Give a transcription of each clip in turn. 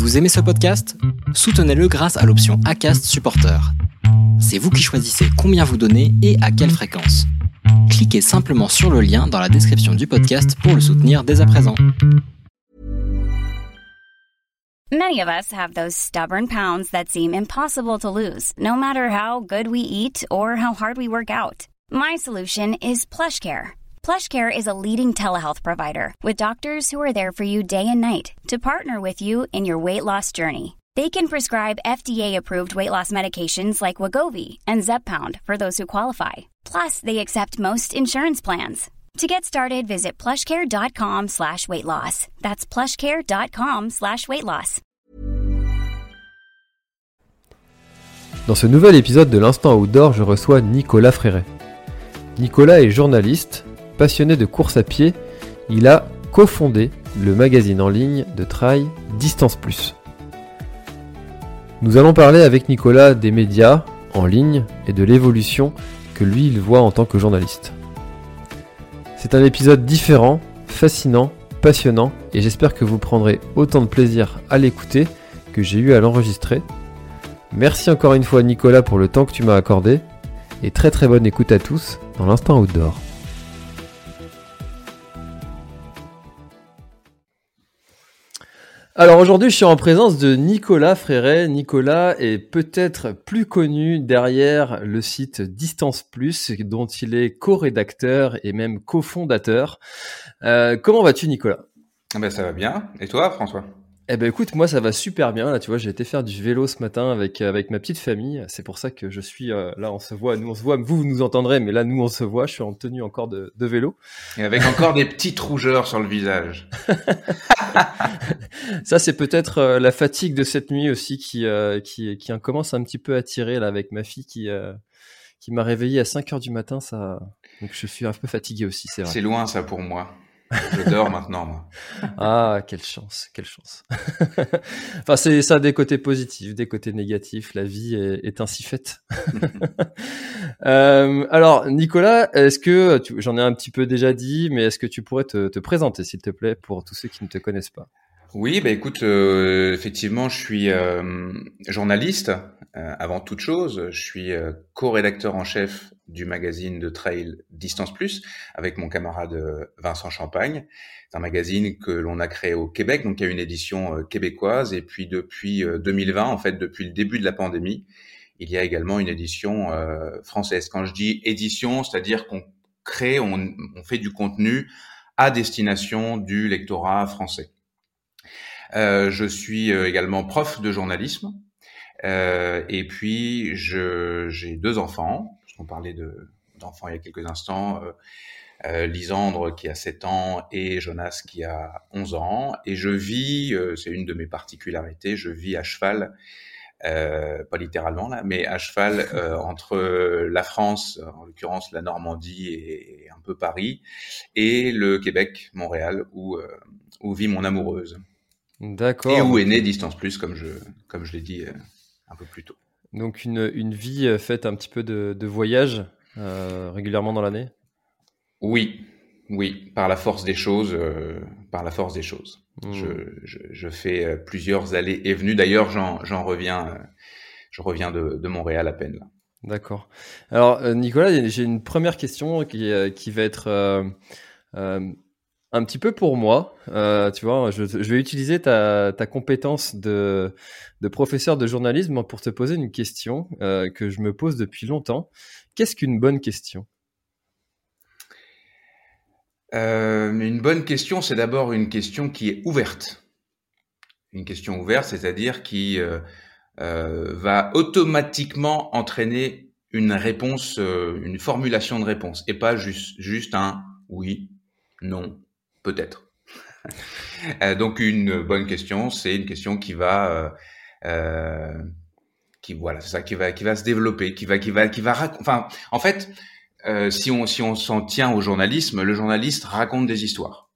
Vous aimez ce podcast? Soutenez-le grâce à l'option ACAST Supporter. C'est vous qui choisissez combien vous donnez et à quelle fréquence. Cliquez simplement sur le lien dans la description du podcast pour le soutenir dès à présent. Many of us have those stubborn pounds that seem impossible to lose, no matter how good we eat or how hard we work out. My solution is PlushCare. PlushCare is a leading telehealth provider with doctors who are there for you day and night to partner with you in your weight loss journey. They can prescribe FDA-approved weight loss medications like Wagovi and Zepbound for those who qualify. Plus, they accept most insurance plans. To get started, visit plushcare.com slash weight loss. That's plushcare.com slash weight loss. Dans ce nouvel épisode de l'Instant Outdoor, je reçois Nicolas Fréret. Nicolas est journaliste, passionné de course à pied, il a cofondé le magazine en ligne de trail Distance Plus. Nous allons parler avec Nicolas des médias en ligne et de l'évolution que lui il voit en tant que journaliste. C'est un épisode différent, fascinant, passionnant et j'espère que vous prendrez autant de plaisir à l'écouter que j'ai eu à l'enregistrer. Merci encore une fois Nicolas pour le temps que tu m'as accordé et très très bonne écoute à tous dans l'instant outdoor. Alors aujourd'hui, je suis en présence de Nicolas Fréret. Nicolas est peut-être plus connu derrière le site Distance Plus, dont il est co-rédacteur et même cofondateur. Euh, comment vas-tu, Nicolas? Ah ben, Ça va bien. Et toi, François? Eh ben écoute, moi ça va super bien. Là, tu vois, j'ai été faire du vélo ce matin avec avec ma petite famille. C'est pour ça que je suis euh, là. On se voit, nous on se voit. Vous vous nous entendrez, mais là nous on se voit. Je suis en tenue encore de, de vélo. Et avec encore des petites rougeurs sur le visage. ça c'est peut-être euh, la fatigue de cette nuit aussi qui euh, qui qui commence un petit peu à tirer là avec ma fille qui qui m'a réveillé à 5 heures du matin. Ça, donc je suis un peu fatigué aussi. C'est vrai. C'est loin ça pour moi. Je dors maintenant, moi. Ah, quelle chance, quelle chance. enfin, c'est ça des côtés positifs, des côtés négatifs. La vie est, ainsi faite. euh, alors, Nicolas, est-ce que j'en ai un petit peu déjà dit, mais est-ce que tu pourrais te, te présenter, s'il te plaît, pour tous ceux qui ne te connaissent pas? Oui, bah écoute, euh, effectivement, je suis euh, journaliste avant toute chose. Je suis co-rédacteur en chef du magazine de trail Distance Plus avec mon camarade Vincent Champagne. C'est un magazine que l'on a créé au Québec, donc il y a une édition québécoise. Et puis depuis 2020, en fait, depuis le début de la pandémie, il y a également une édition française. Quand je dis édition, c'est-à-dire qu'on crée, on, on fait du contenu à destination du lectorat français. Euh, je suis euh, également prof de journalisme. Euh, et puis, j'ai deux enfants, On parlait d'enfants il y a quelques instants. Euh, Lisandre qui a 7 ans et Jonas qui a 11 ans. Et je vis, c'est une de mes particularités, je vis à cheval, euh, pas littéralement là, mais à cheval euh, entre la France, en l'occurrence la Normandie et, un peu Paris, et le Québec, Montréal, où, où vit mon amoureuse. D'accord. Et où est né Distance Plus, comme je, comme je l'ai dit euh, un peu plus tôt. Donc une, une vie euh, faite un petit peu de, de voyage euh, régulièrement dans l'année? Oui, oui, par la force des choses, par la force des choses. Hmm. Je, je, je, fais plusieurs allées et venues. D'ailleurs, j'en reviens, je reviens de, de, Montréal à peine là. D'accord. Alors Nicolas, j'ai une première question qui, qui va être un petit peu pour moi. Euh, tu vois, je, vais utiliser ta, compétence de, professeur de journalisme pour te poser une question euh, que je me pose depuis longtemps. Qu'est-ce qu'une bonne question? Euh, Une bonne question, c'est d'abord une question qui est ouverte. Une question ouverte, c'est-à-dire qui va automatiquement entraîner une réponse, une formulation de réponse, et pas juste, juste un oui, non, Peut-être. Euh, donc une bonne question, c'est une question qui va, euh, euh, qui voilà, c'est ça, qui va, qui va se développer, qui va, qui va, qui va, enfin, en fait, euh, si on, si on s'en tient au journalisme, le journaliste raconte des histoires.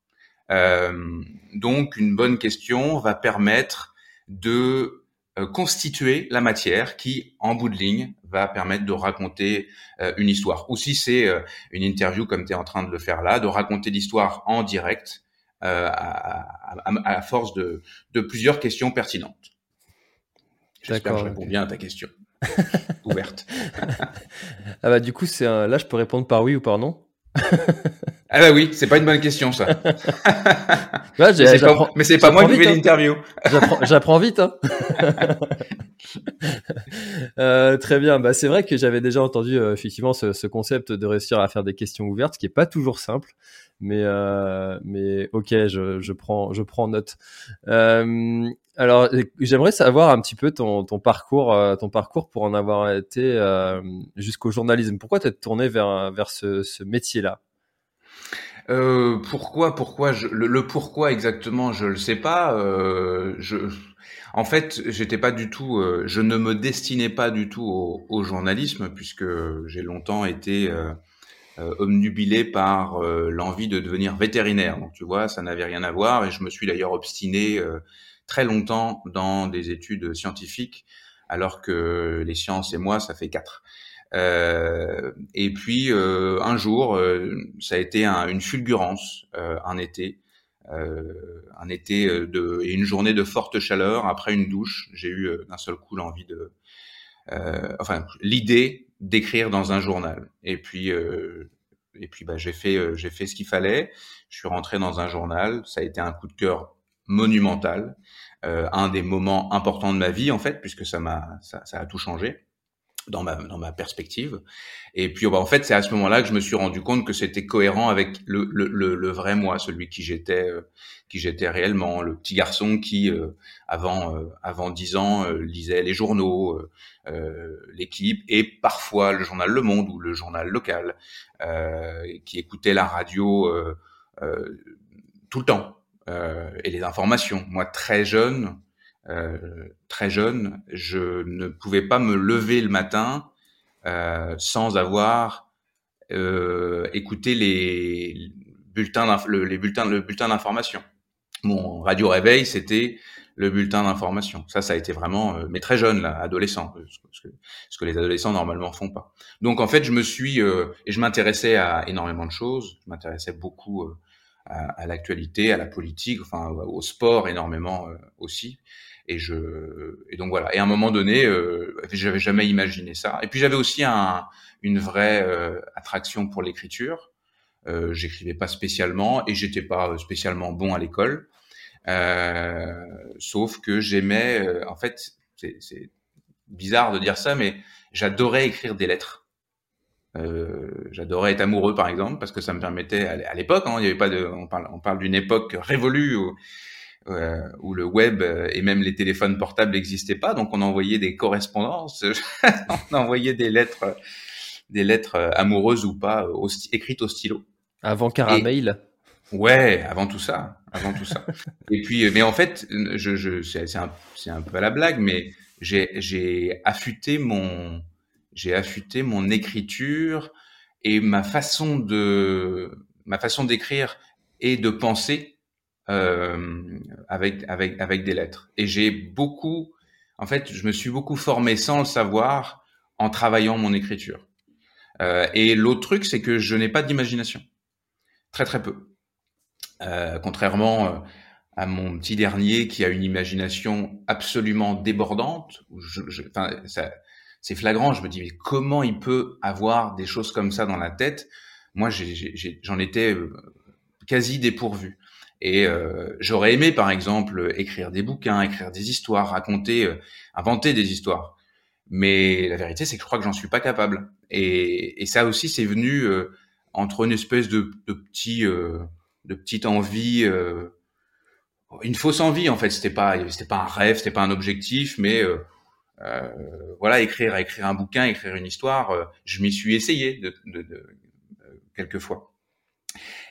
Euh, donc une bonne question va permettre de constituer la matière qui, en bout de ligne, va permettre de raconter euh, une histoire. Ou si c'est euh, une interview comme tu es en train de le faire là, de raconter l'histoire en direct à, force de, de plusieurs questions pertinentes. J'espère que je réponds bien à ta question. Ouverte. ah bah du coup, c'est là, je peux répondre par oui ou par non? ah bah oui, c'est pas une bonne question ça. mais c'est pas, moi qui fais hein. l'interview. J'apprends vite. Hein. euh, très bien. Bah, c'est vrai que j'avais déjà entendu euh, effectivement ce, ce, concept de réussir à faire des questions ouvertes, ce qui est pas toujours simple. Mais euh, mais ok, je, je prends je prends note. Alors j'aimerais savoir un petit peu ton, ton parcours ton parcours pour en avoir été jusqu'au journalisme. Pourquoi t'es tourné vers vers ce, ce métier là euh, pourquoi, pourquoi je, le, pourquoi exactement, je le sais pas. Euh, je, en fait, j'étais pas du tout, euh, je ne me destinais pas du tout au, au journalisme puisque j'ai longtemps été euh, euh omnubilé par l'envie de devenir vétérinaire. Donc tu vois, ça n'avait rien à voir et je me suis d'ailleurs obstiné très longtemps dans des études scientifiques alors que les sciences et moi, ça fait quatre. Euh, et puis euh, un jour, euh, ça a été une fulgurance, un été, un été et une journée de forte chaleur. Après une douche, j'ai eu d'un seul coup l'envie de, enfin l'idée d'écrire dans un journal. Et puis et puis bah, j'ai fait j'ai fait ce qu'il fallait. Je suis rentré dans un journal. Ça a été un coup de cœur monumental, un des moments importants de ma vie en fait, puisque ça m'a ça, a tout changé dans ma dans ma perspective. Et puis bah, en fait, c'est à ce moment-là que je me suis rendu compte que c'était cohérent avec le, le, le, vrai moi, celui qui j'étais euh, qui j'étais réellement, le petit garçon qui euh, avant euh, avant dix ans lisait les journaux, l'équipe et parfois le journal Le Monde ou le journal local, qui écoutait la radio tout le temps et les informations. Moi, très jeune, euh, très jeune, je ne pouvais pas me lever le matin euh, sans avoir euh, écouté les bulletins, le, les bulletins, le bulletin d'information. Mon radio réveil, c'était le bulletin d'information. Ça, ça a été vraiment, mais très jeune, là, adolescent, ce que, les adolescents normalement font pas. Donc en fait, je me suis et je m'intéressais à énormément de choses. Je m'intéressais beaucoup à l'actualité, à la politique, enfin au sport énormément aussi. Et je et donc voilà. Et à un moment donné, euh, j'avais jamais imaginé ça. Et puis j'avais aussi un, une vraie euh, attraction pour l'écriture. Euh, J'écrivais pas spécialement et j'étais pas spécialement bon à l'école. Euh, sauf que j'aimais, euh, en fait, c'est bizarre de dire ça, mais j'adorais écrire des lettres. Euh, j'adorais être amoureux, par exemple, parce que ça me permettait à l'époque, hein, il y avait pas de, on parle, on parle d'une époque révolue où, euh, où le web euh, et même les téléphones portables n'existaient pas, donc on envoyait des correspondances, on envoyait des lettres, des lettres euh, amoureuses ou pas, écrites au stylo. Avant Caramel. Ouais, avant tout ça, avant tout ça. et puis, mais en fait, je, je c'est un, peu à la blague, mais j'ai, affûté mon, j'ai affûté mon écriture et ma façon de, ma façon d'écrire et de penser euh, avec avec avec des lettres. Et j'ai beaucoup, en fait, je me suis beaucoup formé sans le savoir en travaillant mon écriture. Euh, et l'autre truc, c'est que je n'ai pas d'imagination, très très peu. Euh, contrairement euh, à mon petit dernier qui a une imagination absolument débordante. Je, je, c'est flagrant. Je me dis mais comment il peut avoir des choses comme ça dans la tête? Moi, j'en étais euh, quasi dépourvu. Et euh, j'aurais aimé, par exemple, écrire des bouquins, écrire des histoires, raconter, euh, inventer des histoires. Mais la vérité, c'est que je crois que j'en suis pas capable. Et, et ça aussi, c'est venu euh, entre une espèce de, de petit, de petite envie, une fausse envie en fait. C'était pas, c'était pas un rêve, c'était pas un objectif, mais voilà, écrire, écrire un bouquin, écrire une histoire, je m'y suis essayé de, de, de quelques fois.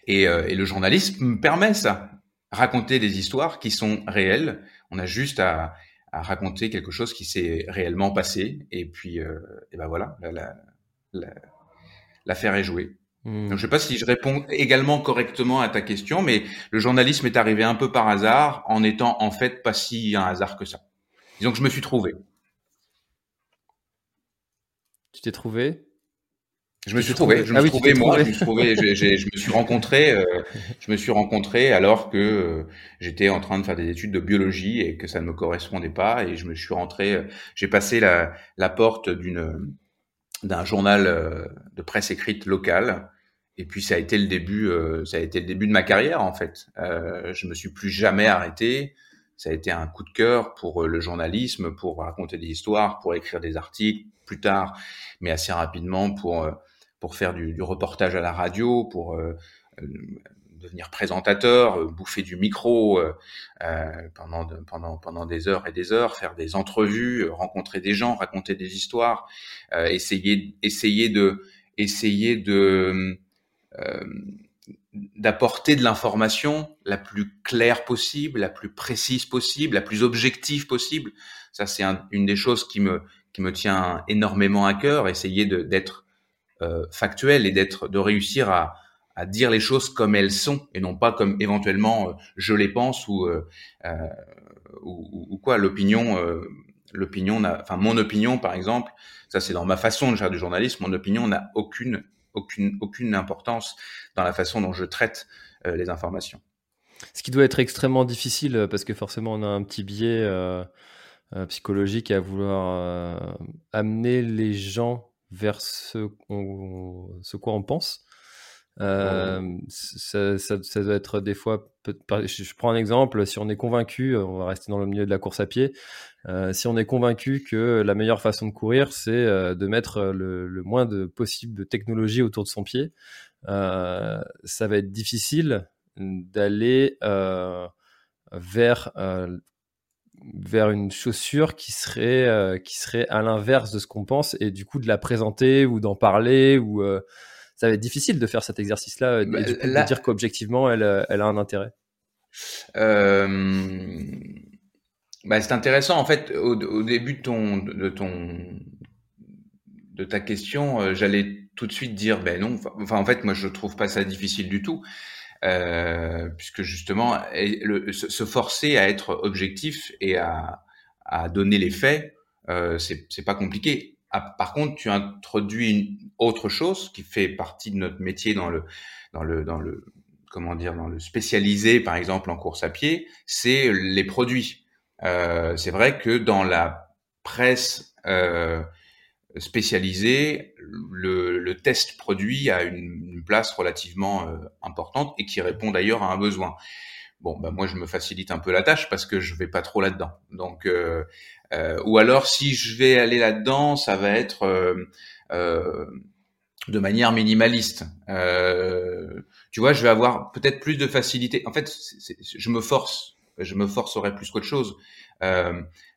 Et, euh, et le journalisme me permet ça, raconter des histoires qui sont réelles. On a juste à, à raconter quelque chose qui s'est réellement passé. Et puis, euh, et ben voilà, l'affaire la, la, est jouée. Hmm. Donc, je sais pas si je réponds également correctement à ta question, mais le journalisme est arrivé un peu par hasard, en étant en fait pas si un hasard que ça. Disons que je me suis trouvé. Tu t'es trouvé? Je me suis trouvé, je me ah suis trouvé moi, je me suis trouvé, je me suis rencontré, euh, je me suis rencontré alors que euh, j'étais en train de faire des études de biologie et que ça ne me correspondait pas et je me suis rentré, euh, j'ai passé la, la porte d'une d'un journal de presse écrite local et puis ça a été le début, ça a été le début de ma carrière en fait. Euh, je me suis plus jamais arrêté. Ça a été un coup de cœur pour le journalisme, pour raconter des histoires, pour écrire des articles plus tard, mais assez rapidement pour pour faire du, reportage à la radio, pour euh, euh, devenir présentateur, euh, bouffer du micro pendant, pendant, pendant des heures et des heures, faire des entrevues, rencontrer des gens, raconter des histoires, essayer, essayer de, essayer de d'apporter de l'information la plus claire possible, la plus précise possible, la plus objective possible. Ça, c'est une des choses qui me qui me tient énormément à cœur. Essayer d'être euh, factuel et d'être de réussir à, à, dire les choses comme elles sont et non pas comme éventuellement euh, je les pense ou euh, ou, ou, quoi. L'opinion l'opinion enfin mon opinion par exemple ça c'est dans ma façon de faire du journalisme mon opinion n'a aucune aucune aucune importance dans la façon dont je traite les informations. Ce qui doit être extrêmement difficile parce que forcément on a un petit biais psychologique à vouloir amener les gens vers ce, ce quoi on pense. Euh, ça, ça, doit être des fois. Je prends un exemple. Si on est convaincu, on va rester dans le milieu de la course à pied. Euh, si on est convaincu que la meilleure façon de courir, c'est de mettre le, le, moins de possible de technologie autour de son pied, ça va être difficile d'aller vers vers une chaussure qui serait euh, qui serait à l'inverse de ce qu'on pense et du coup de la présenter ou d'en parler ou euh, ça va être difficile de faire cet exercice là et bah, de dire qu'objectivement elle, euh, elle a un intérêt. Bah, c'est intéressant en fait au, au, début de ton de ton de ta question j'allais tout de suite dire ben non enfin en fait moi je trouve pas ça difficile du tout euh, puisque justement, se forcer à être objectif et à, donner les faits, euh, c'est pas compliqué. Ah, par contre, tu introduis une autre chose qui fait partie de notre métier dans le dans le dans le comment dire dans le spécialisé, par exemple en course à pied, c'est les produits. Euh, c'est vrai que dans la presse euh, spécialisé, le, le, test produit a une, place relativement euh, importante et qui répond d'ailleurs à un besoin. Bon, bah moi je me facilite un peu la tâche parce que je vais pas trop là-dedans. Donc, euh, euh, ou alors si je vais aller là-dedans, ça va être de manière minimaliste. tu vois, je vais avoir peut-être plus de facilité. En fait, je me force, je me forcerai plus qu'autre chose.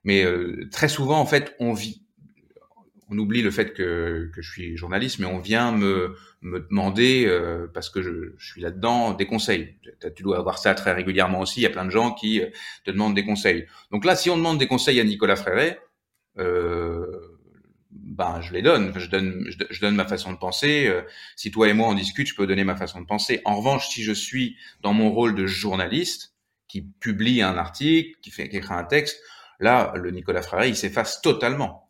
mais très souvent, en fait, on vit on oublie le fait que, que, je suis journaliste, mais on vient me, me demander, euh, parce que je, je suis là-dedans, des conseils. Tu dois avoir ça très régulièrement aussi. Il y a plein de gens qui euh, te demandent des conseils. Donc là, si on demande des conseils à Nicolas Fréret, euh, ben je les donne. Je donne, je, donne ma façon de penser. Euh, si toi et moi on discute, je peux donner ma façon de penser. En revanche, si je suis dans mon rôle de journaliste qui publie un article, qui fait qui écrit un texte, là, le Nicolas Fréret, il s'efface totalement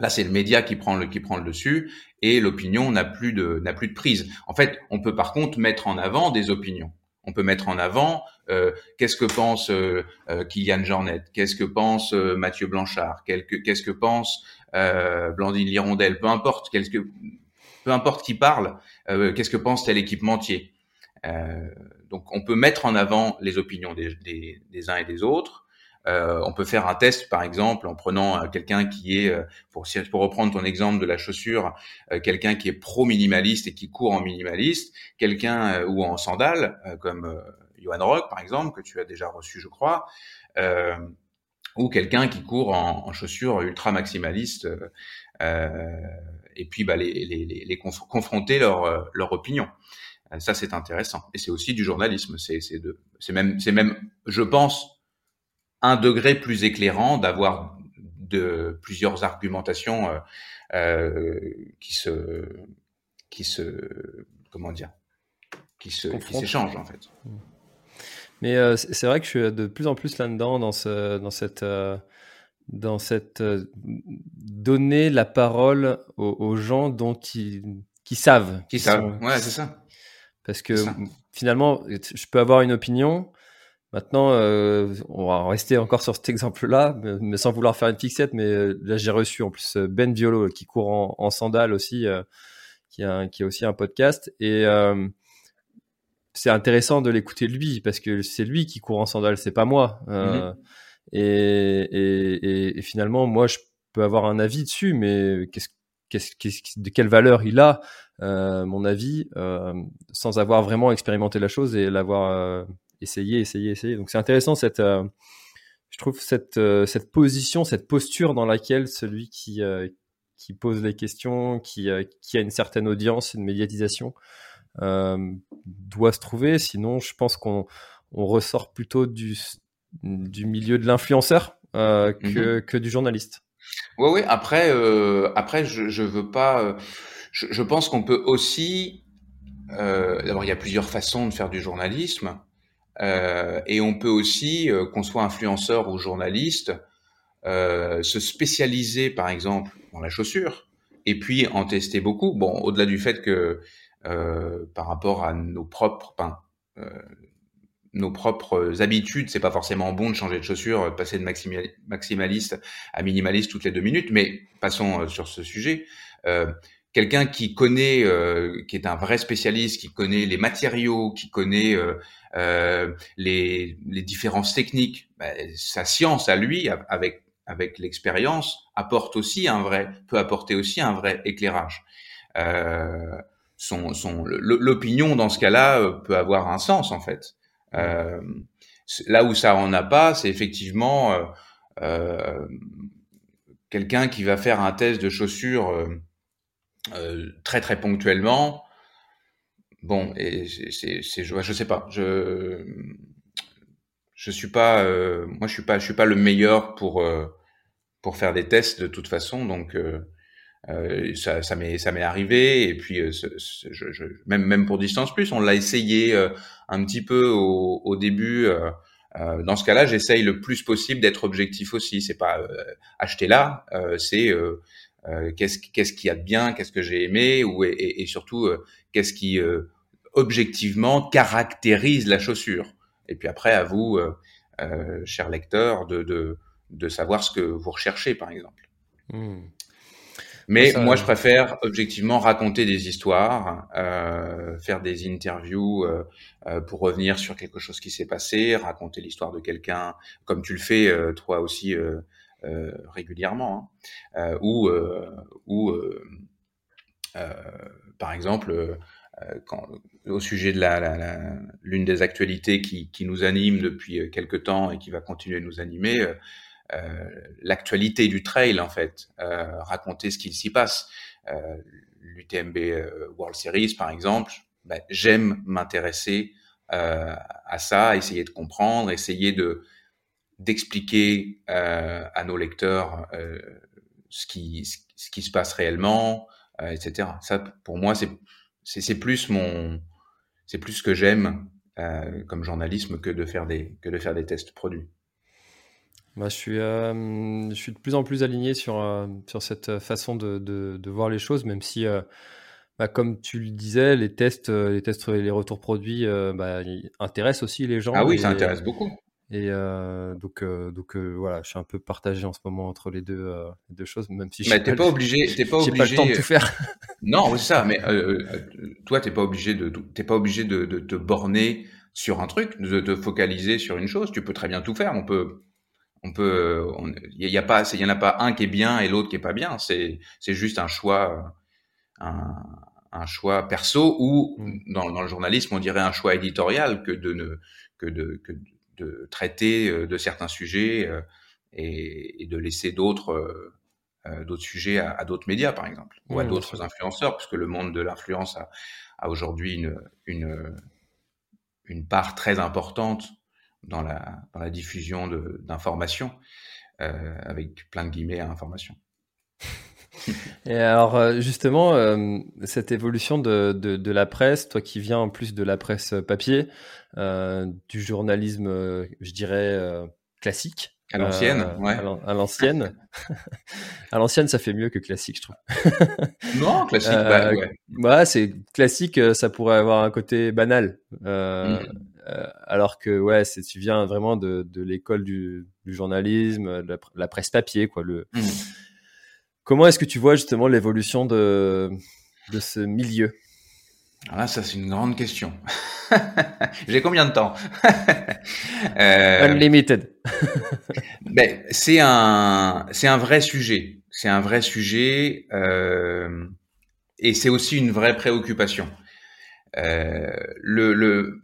Là, c'est le média qui prend le qui prend le dessus et l'opinion n'a plus de n'a plus de prise. En fait, on peut par contre mettre en avant des opinions. On peut mettre en avant euh, qu'est-ce que pense euh, euh Kylian Jornet, qu'est-ce que pense euh, Mathieu Blanchard, qu'est-ce que pense euh, Blandine Lirondelle, peu importe, que, peu importe qui parle, qu'est-ce que pense tel équipementier. donc, on peut mettre en avant les opinions des, des, des uns et des autres. Euh, on peut faire un test, par exemple, en prenant euh, quelqu'un qui est, euh, pour, pour reprendre ton exemple de la chaussure, quelqu'un qui est pro-minimaliste et qui court en minimaliste, quelqu'un ou en sandales, comme Johan Rock, par exemple, que tu as déjà reçu, je crois, ou quelqu'un qui court en, chaussures ultra maximalistes, et puis bah, les, les, les, confronter leur, leur opinion. Ça, c'est intéressant. Et c'est aussi du journalisme. C'est même, même, je pense, un degré plus éclairant, d'avoir de plusieurs argumentations euh, euh, qui se qui se comment dire qui se qui s'échangent en fait. Mais euh, c'est vrai que je suis de plus en plus là-dedans dans ce dans cette dans cette donner la parole aux, gens dont qui qui savent. Qui savent, ouais, c'est ça. Parce que finalement, je peux avoir une opinion. Maintenant, euh, on va rester encore sur cet exemple-là, mais sans vouloir faire une fixette. Mais euh, là, j'ai reçu en plus Ben Violo qui court en, en sandales aussi, qui, a, qui a aussi un podcast. Et c'est intéressant de l'écouter lui parce que c'est lui qui court en sandales, c'est pas moi. Euh, mm-hmm. et, et, finalement, moi, je peux avoir un avis dessus, mais qu'est-ce, qu'est-ce, de quelle valeur il a, euh, mon avis, euh, sans avoir vraiment expérimenté la chose et l'avoir essayé, essayé, essayé. Donc c'est intéressant cette, je trouve cette, cette position, cette posture dans laquelle celui qui qui pose les questions, qui, qui a une certaine audience, une médiatisation, euh, doit se trouver. Sinon, je pense qu'on on ressort plutôt du, du milieu de l'influenceur euh, que, mhm. que, du journaliste. Oui, oui. Après, euh, après, je, je veux pas. Je, je pense qu'on peut aussi. Euh, D'abord, il y a plusieurs façons de faire du journalisme, euh, et on peut aussi, qu'on soit influenceur ou journaliste, se spécialiser, par exemple, dans la chaussure, et puis en tester beaucoup. Bon, au-delà du fait que euh, par rapport à nos propres, enfin, euh, nos propres habitudes. C'est pas forcément bon de changer de chaussures, de passer de maximaliste à minimaliste toutes les deux minutes. Mais passons euh, sur ce sujet. Euh, Quelqu'un qui connaît, euh, qui est un vrai spécialiste, qui connaît les matériaux, qui connaît euh, les, les, différences techniques, ben, sa science à lui, avec avec l'expérience, apporte aussi un vrai, peut apporter aussi un vrai éclairage. Euh, son, son l'opinion dans ce cas-là euh, peut avoir un sens en fait. Euh, là où ça en a pas, c'est effectivement euh, euh, quelqu'un qui va faire un test de chaussures très très ponctuellement. Bon, et c'est, je, je sais pas, je je suis pas, moi je suis pas, je suis pas le meilleur pour pour faire des tests de toute façon, donc euh, ça, m'est ça m'est arrivé. Et puis euh, même même pour distance plus on l'a essayé euh, un petit peu au, au début euh, dans ce cas-là j'essaye le plus possible d'être objectif aussi. C'est pas acheter là c'est qu'est-ce qu'est-ce qu'il y a de bien qu'est-ce que j'ai aimé ou et, et surtout qu'est-ce qui objectivement caractérise la chaussure et puis après à vous cher lecteur de, de de savoir ce que vous recherchez par exemple mmh. Mais moi, je préfère objectivement raconter des histoires, euh, faire des interviews euh, euh, pour revenir sur quelque chose qui s'est passé, raconter l'histoire de quelqu'un, comme tu le fais euh, toi aussi euh, euh, régulièrement, hein, ou ou par exemple. Au sujet de la, la, la l'une des actualités qui, qui, nous anime depuis quelque temps et qui va continuer de nous animer, euh, l'actualité du trail en fait, euh, raconter ce qu'il s'y passe. Euh, L'UTMB World Series par exemple, bah, j'aime m'intéresser à ça, essayer de comprendre, essayer de d'expliquer à nos lecteurs ce qui ce qui se passe réellement, etc. Ça, pour moi, c'est c'est plus mon c'est plus ce que j'aime euh, comme journalisme que de faire des que de faire des tests produits. Moi, je suis, euh, je suis de plus en plus aligné sur, euh, sur cette façon de, de, de, voir les choses, même si, euh, bah, comme tu le disais, les tests, les tests et les retours produits bah, intéressent aussi les gens. Ah oui, ça intéresse beaucoup. Et donc, donc voilà, je suis un peu partagé en ce moment entre les deux, les deux choses, même si je mais t'es pas, obligé, t'es pas obligé. pas le temps de tout faire. non, c'est ça. Mais toi, t'es pas obligé de, t'es pas obligé de, de te borner sur un truc, de te focaliser sur une chose. Tu peux très bien tout faire. On peut on peut, il y, a pas, il y en a pas un qui est bien et l'autre qui est pas bien. C'est, c'est juste un choix, un, un choix perso ou mm. dans, dans, le journalisme on dirait un choix éditorial que de ne, que de, que de traiter euh, de certains sujets euh, et, et de laisser d'autres, euh, d'autres sujets à, à d'autres médias par exemple ou à d'autres influenceurs puisque le monde de l'influence a, a aujourd'hui une, une, une part très importante dans la, dans la diffusion d'informations, euh, avec plein de guillemets à information. Et alors euh, justement, euh, cette évolution de, de, de, la presse, toi qui viens en plus de la presse papier, euh, du journalisme, je dirais, classique, À l'ancienne, ouais. À l'an- à l'ancienne. à l'ancienne, ça fait mieux que classique, je trouve. Non, classique. Bah, ouais. Ouais, c'est classique, ça pourrait avoir un côté banal. Euh, alors que, ouais, tu viens vraiment de, de l'école du, du journalisme, de la, pr- la presse papier, quoi. Le... Mhm. Comment est-ce que tu vois justement l'évolution de, de ce milieu? Ah, ça, c'est une grande question. J'ai combien de temps? Euh, Unlimited. ben, c'est un, c'est un vrai sujet. C'est un vrai sujet, euh, et c'est aussi une vraie préoccupation. Euh, le, le,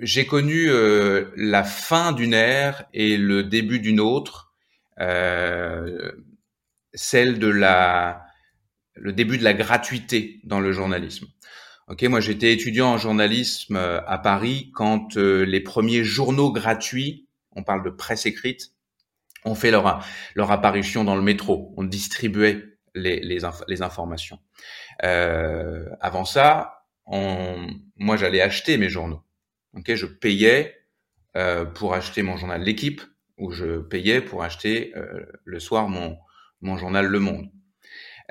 j'ai connu la fin d'une ère et le début d'une autre, euh, celle de la, le début de la gratuité dans le journalisme. Ok, moi j'étais étudiant en journalisme euh, à Paris quand euh, les premiers journaux gratuits, on parle de presse écrite, ont fait leur leur apparition dans le métro. On distribuait les les, les informations. Euh, avant ça, on, moi j'allais acheter mes journaux. Ok, je payais euh, pour acheter mon journal L'équipe ou je payais pour acheter euh, le soir mon mon journal Le Monde.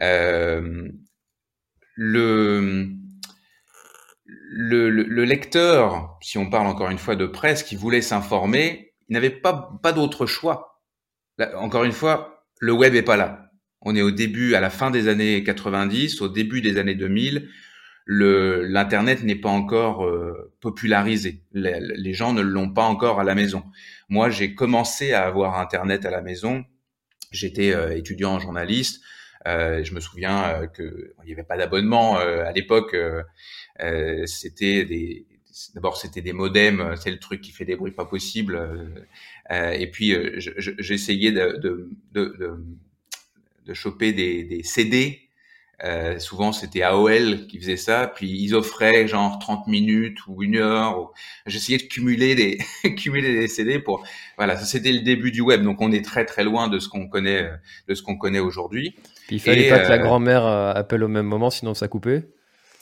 Euh, le, le, le, le lecteur, si on parle encore une fois de presse, qui voulait s'informer, il n'avait pas, pas d'autre choix. Encore une fois, le web est pas là. On est au début, à la fin des années 90, au début des années 2000. Le, l'internet n'est pas encore euh, popularisé. Les gens ne l'ont pas encore à la maison. Moi, j'ai commencé à avoir internet à la maison. J'étais euh, étudiant journaliste. Euh, je me souviens euh, que il n'y avait pas d'abonnement à l'époque. c'était des d'abord c'était des modems, c'est le truc qui fait des bruits pas possibles. et puis euh, je- j'essayais de, choper des CD. Euh, souvent c'était AOL qui faisait ça, puis ils offraient genre 30 minutes ou une heure. ou- J'essayais de cumuler des cumuler des CD pour voilà, ça c'était le début du web. Donc on est très très loin de ce qu'on connaît euh, de ce qu'on connaît aujourd'hui. Puis il fallait Et, pas que la euh, grand-mère appelle au même moment, sinon ça coupait.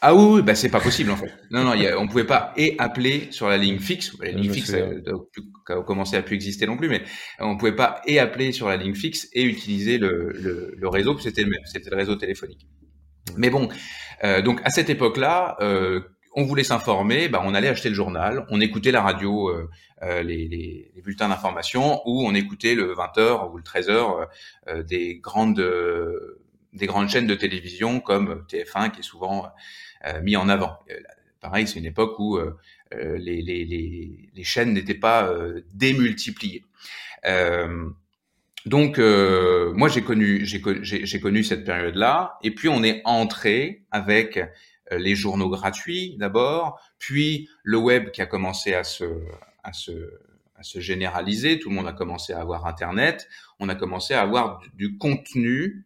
Ah oui, oui bah c'est pas possible en fait. Non, non, y a- on pouvait pas et appeler sur la ligne fixe. La Je ligne fixe plus- a commencé à plus exister non plus, mais on pouvait pas et appeler sur la ligne fixe et utiliser le, le, le réseau, puis c'était le même, c'était le réseau téléphonique. Mais bon, euh, donc à cette époque-là, euh, on voulait s'informer, bah, on allait acheter le journal, on écoutait la radio, euh, euh, les, les, les bulletins d'information, ou on écoutait le 20h ou le 13h euh, des grandes euh, des grandes chaînes de télévision comme TF1 qui est souvent euh, mis en avant. Euh, pareil, c'est une époque où euh, euh, les, les, chaînes n'étaient pas euh, démultipliées. Donc, euh, moi, j'ai connu, j'ai, co- j'ai, j'ai connu cette période-là, et puis on est entré avec euh, les journaux gratuits d'abord, puis le web qui a commencé à se, à se, à se généraliser. Tout le monde a commencé à avoir Internet. On a commencé à avoir du, contenu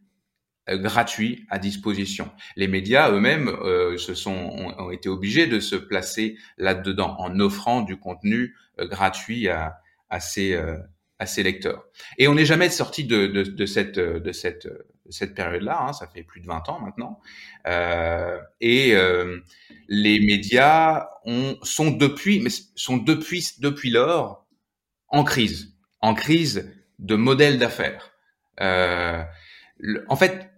euh, gratuit à disposition. Les médias eux-mêmes euh, se sont ont, ont été obligés de se placer là-dedans en offrant du contenu euh, gratuit à, à ces euh, à ses lecteurs. Et on n'est jamais sorti de, de, de cette de cette de cette période-là. Hein, ça fait plus de 20 ans maintenant. Euh, et euh, les médias ont, sont depuis mais sont depuis depuis lors en crise, en crise de modèle d'affaires. Euh, en fait,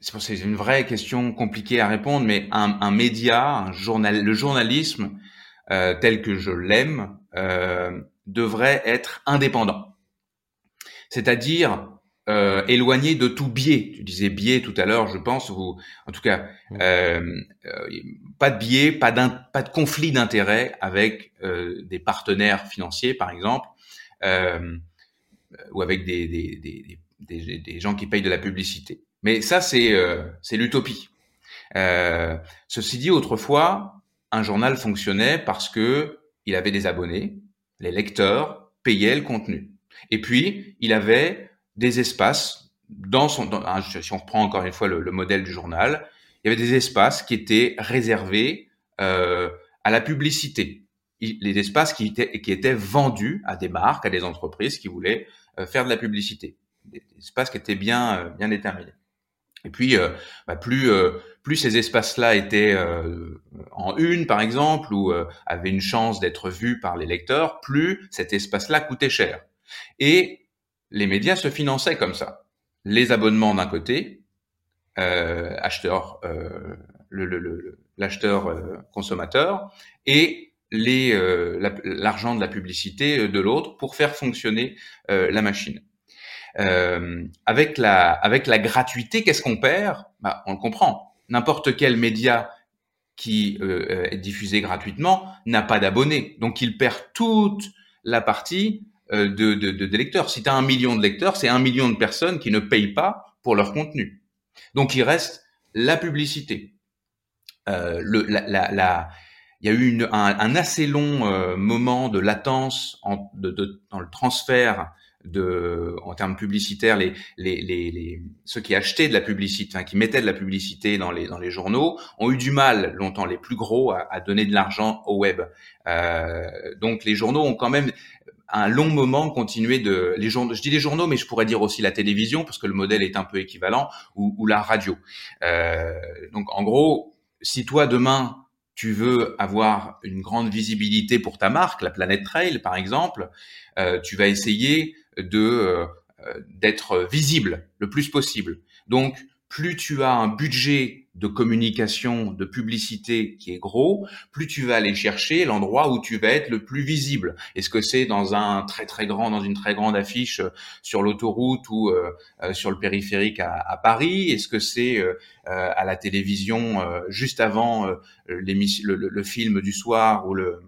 c'est une vraie question compliquée à répondre, mais un, un média, un journal, le journalisme euh, tel que je l'aime euh, devrait être indépendant, c'est-à-dire euh, éloigné de tout biais. Tu disais biais tout à l'heure, je pense, ou en tout cas euh, euh, pas de biais, pas, de conflit d'intérêt avec des partenaires financiers, par exemple, ou avec des, des, des, des, des- des gens qui payent de la publicité. Mais ça, c'est c'est l'utopie. Ceci dit, autrefois, un journal fonctionnait parce que il avait des abonnés, les lecteurs payaient le contenu, et puis il avait des espaces dans son. Hein, si on reprend encore une fois le, le modèle du journal, il y avait des espaces qui étaient réservés euh, à la publicité, les espaces qui étaient qui étaient vendus à des marques, à des entreprises qui voulaient euh, faire de la publicité, des espaces qui étaient bien euh, bien déterminés. Et puis, euh, bah, plus plus ces espaces-là étaient euh, en une, par exemple, ou euh, avaient une chance d'être vus par les lecteurs, plus cet espace-là coûtait cher. Et les médias se finançaient comme ça. Les abonnements d'un côté, euh, euh, l'acheteur consommateur, et l'argent de la publicité de l'autre pour faire fonctionner la machine. avec la avec la gratuité, qu'est-ce qu'on perd? Bah, On le comprend. N'importe quel média qui est diffusé gratuitement n'a pas d'abonnés, donc il perd toute la partie de, de, lecteurs. Si tu as un million de lecteurs, c'est un million de personnes qui ne payent pas pour leur contenu. Donc il reste la publicité. Euh, il y a eu un, assez long euh, moment de latence dans le transfert de, en termes publicitaires, les, les, les, les, ceux qui achetaient de la publicité, enfin, qui mettaient de la publicité dans les, dans les journaux, ont eu du mal longtemps, les plus gros, à, à donner de l'argent au web. Euh, donc les journaux ont quand même un long moment continuer de les journaux, je dis les journaux, mais je pourrais dire aussi la télévision parce que le modèle est un peu équivalent ou, ou la radio. Euh, donc en gros, si toi demain tu veux avoir une grande visibilité pour ta marque, la Planète Trail par exemple, euh, tu vas essayer de euh, d'être visible le plus possible. Donc plus tu as un budget de communication, de publicité qui est gros, plus tu vas aller chercher l'endroit où tu vas être le plus visible. Est-ce que c'est dans un très très grand, dans une très grande affiche euh, sur l'autoroute ou euh, euh, sur le périphérique à, Paris? Est-ce que c'est à la télévision juste avant le, le, film du soir ou le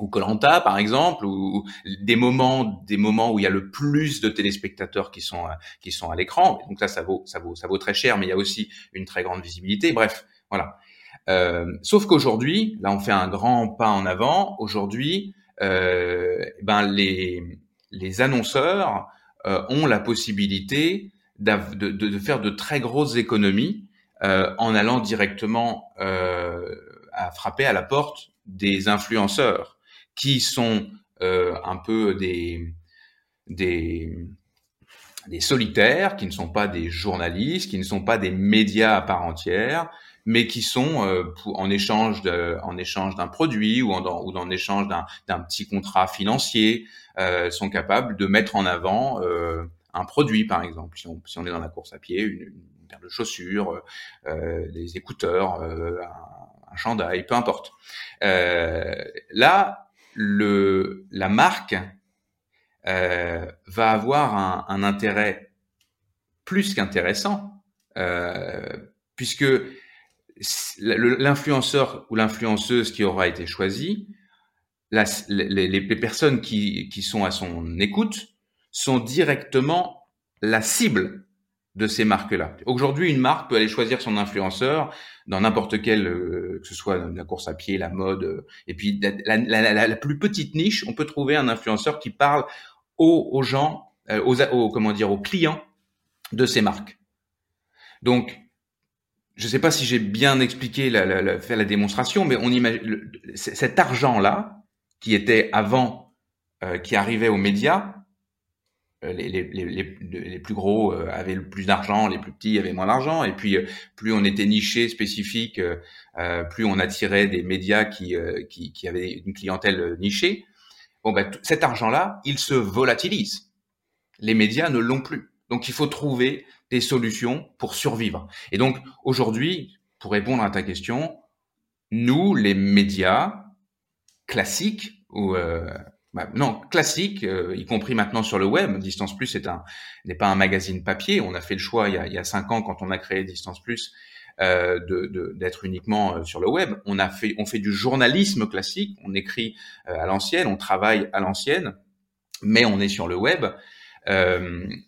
ou Colanta par exemple, ou, des moments, des moments où il y a le plus de téléspectateurs qui sont qui sont à l'écran. Donc là, ça vaut ça vaut ça vaut très cher, mais il y a aussi une très grande visibilité. Bref, voilà. Euh, sauf qu'aujourd'hui, là, on fait un grand pas en avant. Aujourd'hui, euh, ben les les annonceurs euh, ont la possibilité de, de, de, faire de très grosses économies euh, en allant directement euh, à frapper à la porte des influenceurs qui sont euh, un peu des, des, des solitaires, qui ne sont pas des journalistes, qui ne sont pas des médias à part entière, mais qui sont euh, en échange de, en échange d'un produit ou en, ou en échange d'un petit contrat financier, euh, sont capables de mettre en avant euh, un produit, par exemple. Si on, si on, est dans la course à pied, une, une paire de chaussures, euh, des écouteurs, un, un chandail, peu importe. là, la marque euh, va avoir un, intérêt plus qu'intéressant, euh, puisque l'influenceur ou l'influenceuse qui aura été choisi, la, les, personnes qui sont à son écoute sont directement la cible de ces marques-là. Aujourd'hui, une marque peut aller choisir son influenceur dans n'importe quel, euh, que ce soit la course à pied, la mode, euh, et puis la, la, la, la, plus petite niche, on peut trouver un influenceur qui parle aux, aux gens, euh, aux, aux, comment dire, aux clients de ces marques. Donc, je ne sais pas si j'ai bien expliqué la, la, fait la démonstration, mais on imagine cet argent-là qui était avant, qui arrivait aux médias, euh, les, les, les, les, plus gros euh, avaient le plus d'argent, les plus petits avaient moins d'argent, et puis euh, plus on était niché, spécifique, plus on attirait des médias qui, qui, qui avaient une clientèle nichée. Bon, ben, cet argent-là, il se volatilise. Les médias ne l'ont plus. Donc il faut trouver des solutions pour survivre. Et donc aujourd'hui, pour répondre à ta question, nous, les médias classiques ou bah, non, classique, euh, y compris maintenant sur le web. Distance Plus n'est pas un magazine papier. On a fait le choix il y a, cinq ans quand on a créé Distance Plus euh, d'être uniquement euh, sur le web. On a fait on fait du journalisme classique. On écrit à l'ancienne, on travaille à l'ancienne, mais on est sur le web.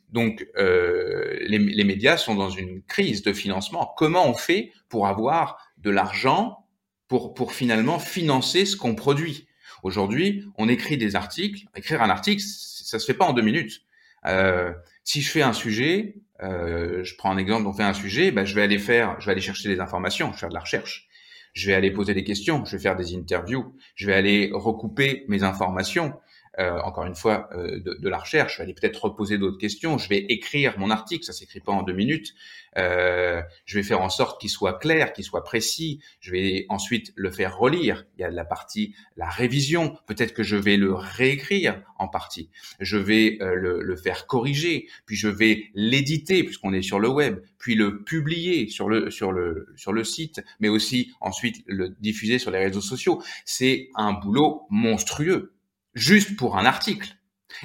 Donc les, médias sont dans une crise de financement. Comment on fait pour avoir de l'argent pour finalement financer ce qu'on produit? Aujourd'hui, on écrit des articles. Écrire un article, ça se fait pas en deux minutes. Euh, si je fais un sujet, euh, je prends un exemple, on fait un sujet, ben, je vais aller faire, je vais aller chercher des informations, je vais faire de la recherche. Je vais aller poser des questions, je vais faire des interviews, je vais aller recouper mes informations. Euh, encore une fois, euh, de, de, la recherche. Je vais peut-être reposer d'autres questions. Je vais écrire mon article. Ça s'écrit pas en deux minutes. Euh, je vais faire en sorte qu'il soit clair, qu'il soit précis. Je vais ensuite le faire relire. Il y a la partie la révision. Peut-être que je vais le réécrire en partie. Je vais euh, le, le, faire corriger. Puis je vais l'éditer puisqu'on est sur le web. Puis le publier sur le sur le sur le site, mais aussi ensuite le diffuser sur les réseaux sociaux. C'est un boulot monstrueux juste pour un article.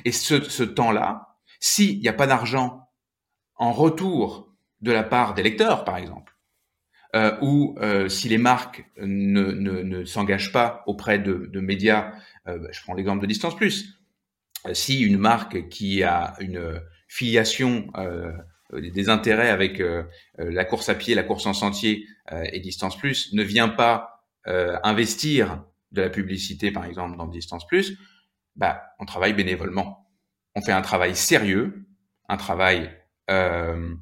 Et ce, temps-là, s'il n'y a pas d'argent en retour de la part des lecteurs, par exemple, euh, ou euh, si les marques ne, s'engagent pas auprès de, médias, euh, bah, je prends l'exemple de Distance Plus, si une marque qui a une filiation, des intérêts avec la course à pied, la course en sentier et Distance Plus ne vient pas investir de la publicité, par exemple, dans Distance Plus, bah, on travaille bénévolement. On fait un travail sérieux, un travail euh,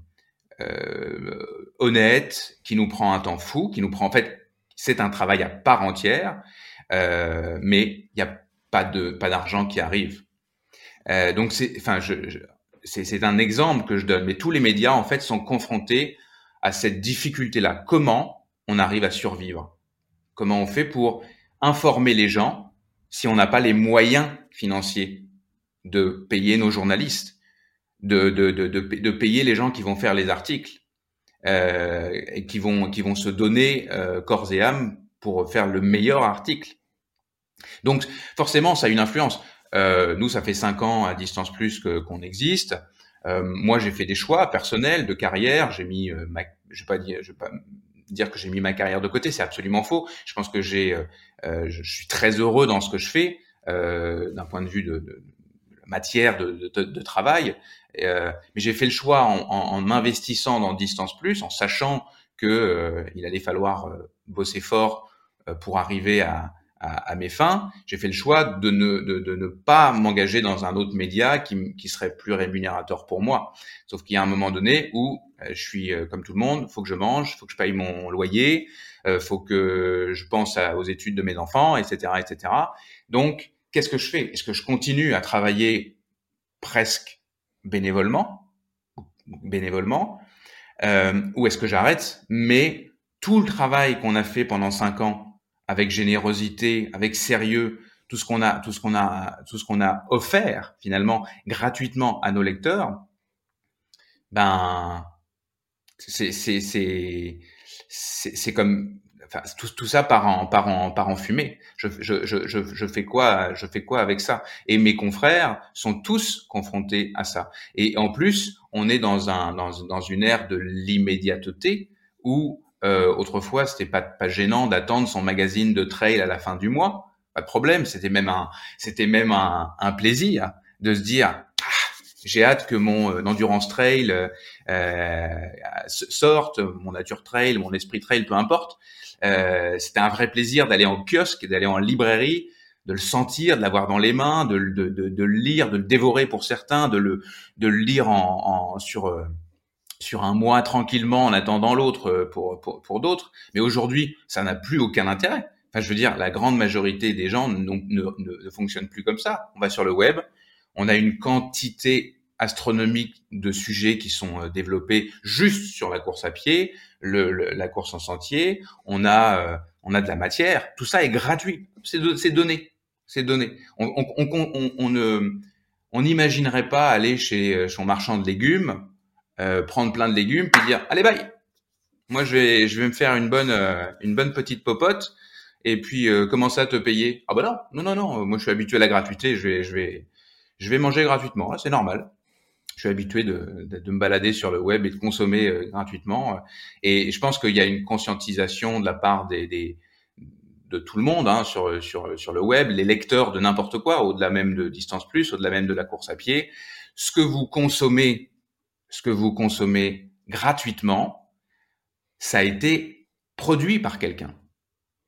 euh, honnête, qui nous prend un temps fou, qui nous prend en fait, c'est un travail à part entière, euh, mais il n'y a pas de pas d'argent qui arrive. Donc c'est, enfin, je, je c'est un exemple que je donne, mais tous les médias en fait sont confrontés à cette difficulté-là. Comment on arrive à survivre? Comment on fait pour informer les gens si on n'a pas les moyens financiers de payer nos journalistes, de, de, de, de, payer les gens qui vont faire les articles euh, et qui vont, qui vont se donner euh, corps et âme pour faire le meilleur article. Donc forcément, ça a une influence. Euh, nous, ça fait cinq ans à distance plus qu'on existe. Moi, j'ai fait des choix personnels de carrière. J'ai mis, ma, je vais pas dire, vais pas dire que j'ai mis ma carrière de côté, c'est absolument faux. Je pense que j'ai, je, suis très heureux dans ce que je fais d'un point de vue de, de matière de, de, de travail. Euh, mais j'ai fait le choix en, en, en m'investissant dans Distance Plus, en sachant que euh, il allait falloir bosser fort pour arriver à, à, à mes fins. J'ai fait le choix de ne, de, de ne pas m'engager dans un autre média qui, qui serait plus rémunérateur pour moi. Sauf qu'il y a un moment donné où je suis comme tout le monde, faut que je mange, faut que je paye mon loyer, euh, faut que je pense à, aux études de mes enfants, etc., etc. Donc, qu'est-ce que je fais? Est-ce que je continue à travailler presque bénévolement, bénévolement, euh, ou est-ce que j'arrête? Mais tout le travail qu'on a fait pendant cinq ans, avec générosité, avec sérieux, tout ce qu'on a, tout ce qu'on a, tout ce qu'on a offert finalement gratuitement à nos lecteurs, ben c'est c'est c'est c'est comme tout, tout ça part en part en part en fumée. Je, je, je, je, fais quoi je fais quoi avec ça? Et mes confrères sont tous confrontés à ça. Et en plus, on est dans un dans, dans une ère de l'immédiateté où euh, autrefois c'était pas pas gênant d'attendre son magazine de trail à la fin du mois. Pas de problème. C'était même un c'était même un, un plaisir de se dire j'ai hâte que mon euh, endurance trail euh, euh sorte, mon nature trail, mon esprit trail, peu importe. Euh, C'était un vrai plaisir d'aller en kiosque, d'aller en librairie, de le sentir, de l'avoir dans les mains, de, de, de, de, le lire, de le dévorer pour certains, de le, de le lire en, en sur euh, sur un mois tranquillement en attendant l'autre pour, pour, pour d'autres. Mais aujourd'hui, ça n'a plus aucun intérêt. Enfin, je veux dire, la grande majorité des gens ne, ne, ne fonctionnent plus comme ça. On va sur le web, on a une quantité astronomique de sujets qui sont euh, développés juste sur la course à pied, le, la course en sentier. On a, euh, on a de la matière. Tout ça est gratuit. C'est donné. C'est donné. On, on, on, on, ne, on n'imaginerait pas aller chez euh, son marchand de légumes, euh, prendre plein de légumes, puis dire allez bye. Moi je vais, je vais me faire une bonne, une bonne petite popote et puis commencer à te payer? Ah bah non, non, non, non. Moi je suis habitué à la gratuité. Je vais, je vais, je vais manger gratuitement. C'est normal je suis habitué de, me balader sur le web et de consommer euh, gratuitement. Et je pense qu'il y a une conscientisation de la part de tout le monde hein, sur, le web, les lecteurs de n'importe quoi, au-delà même de Distance Plus, au-delà même de la course à pied. Ce que vous consommez, ce que vous consommez gratuitement, ça a été produit par quelqu'un.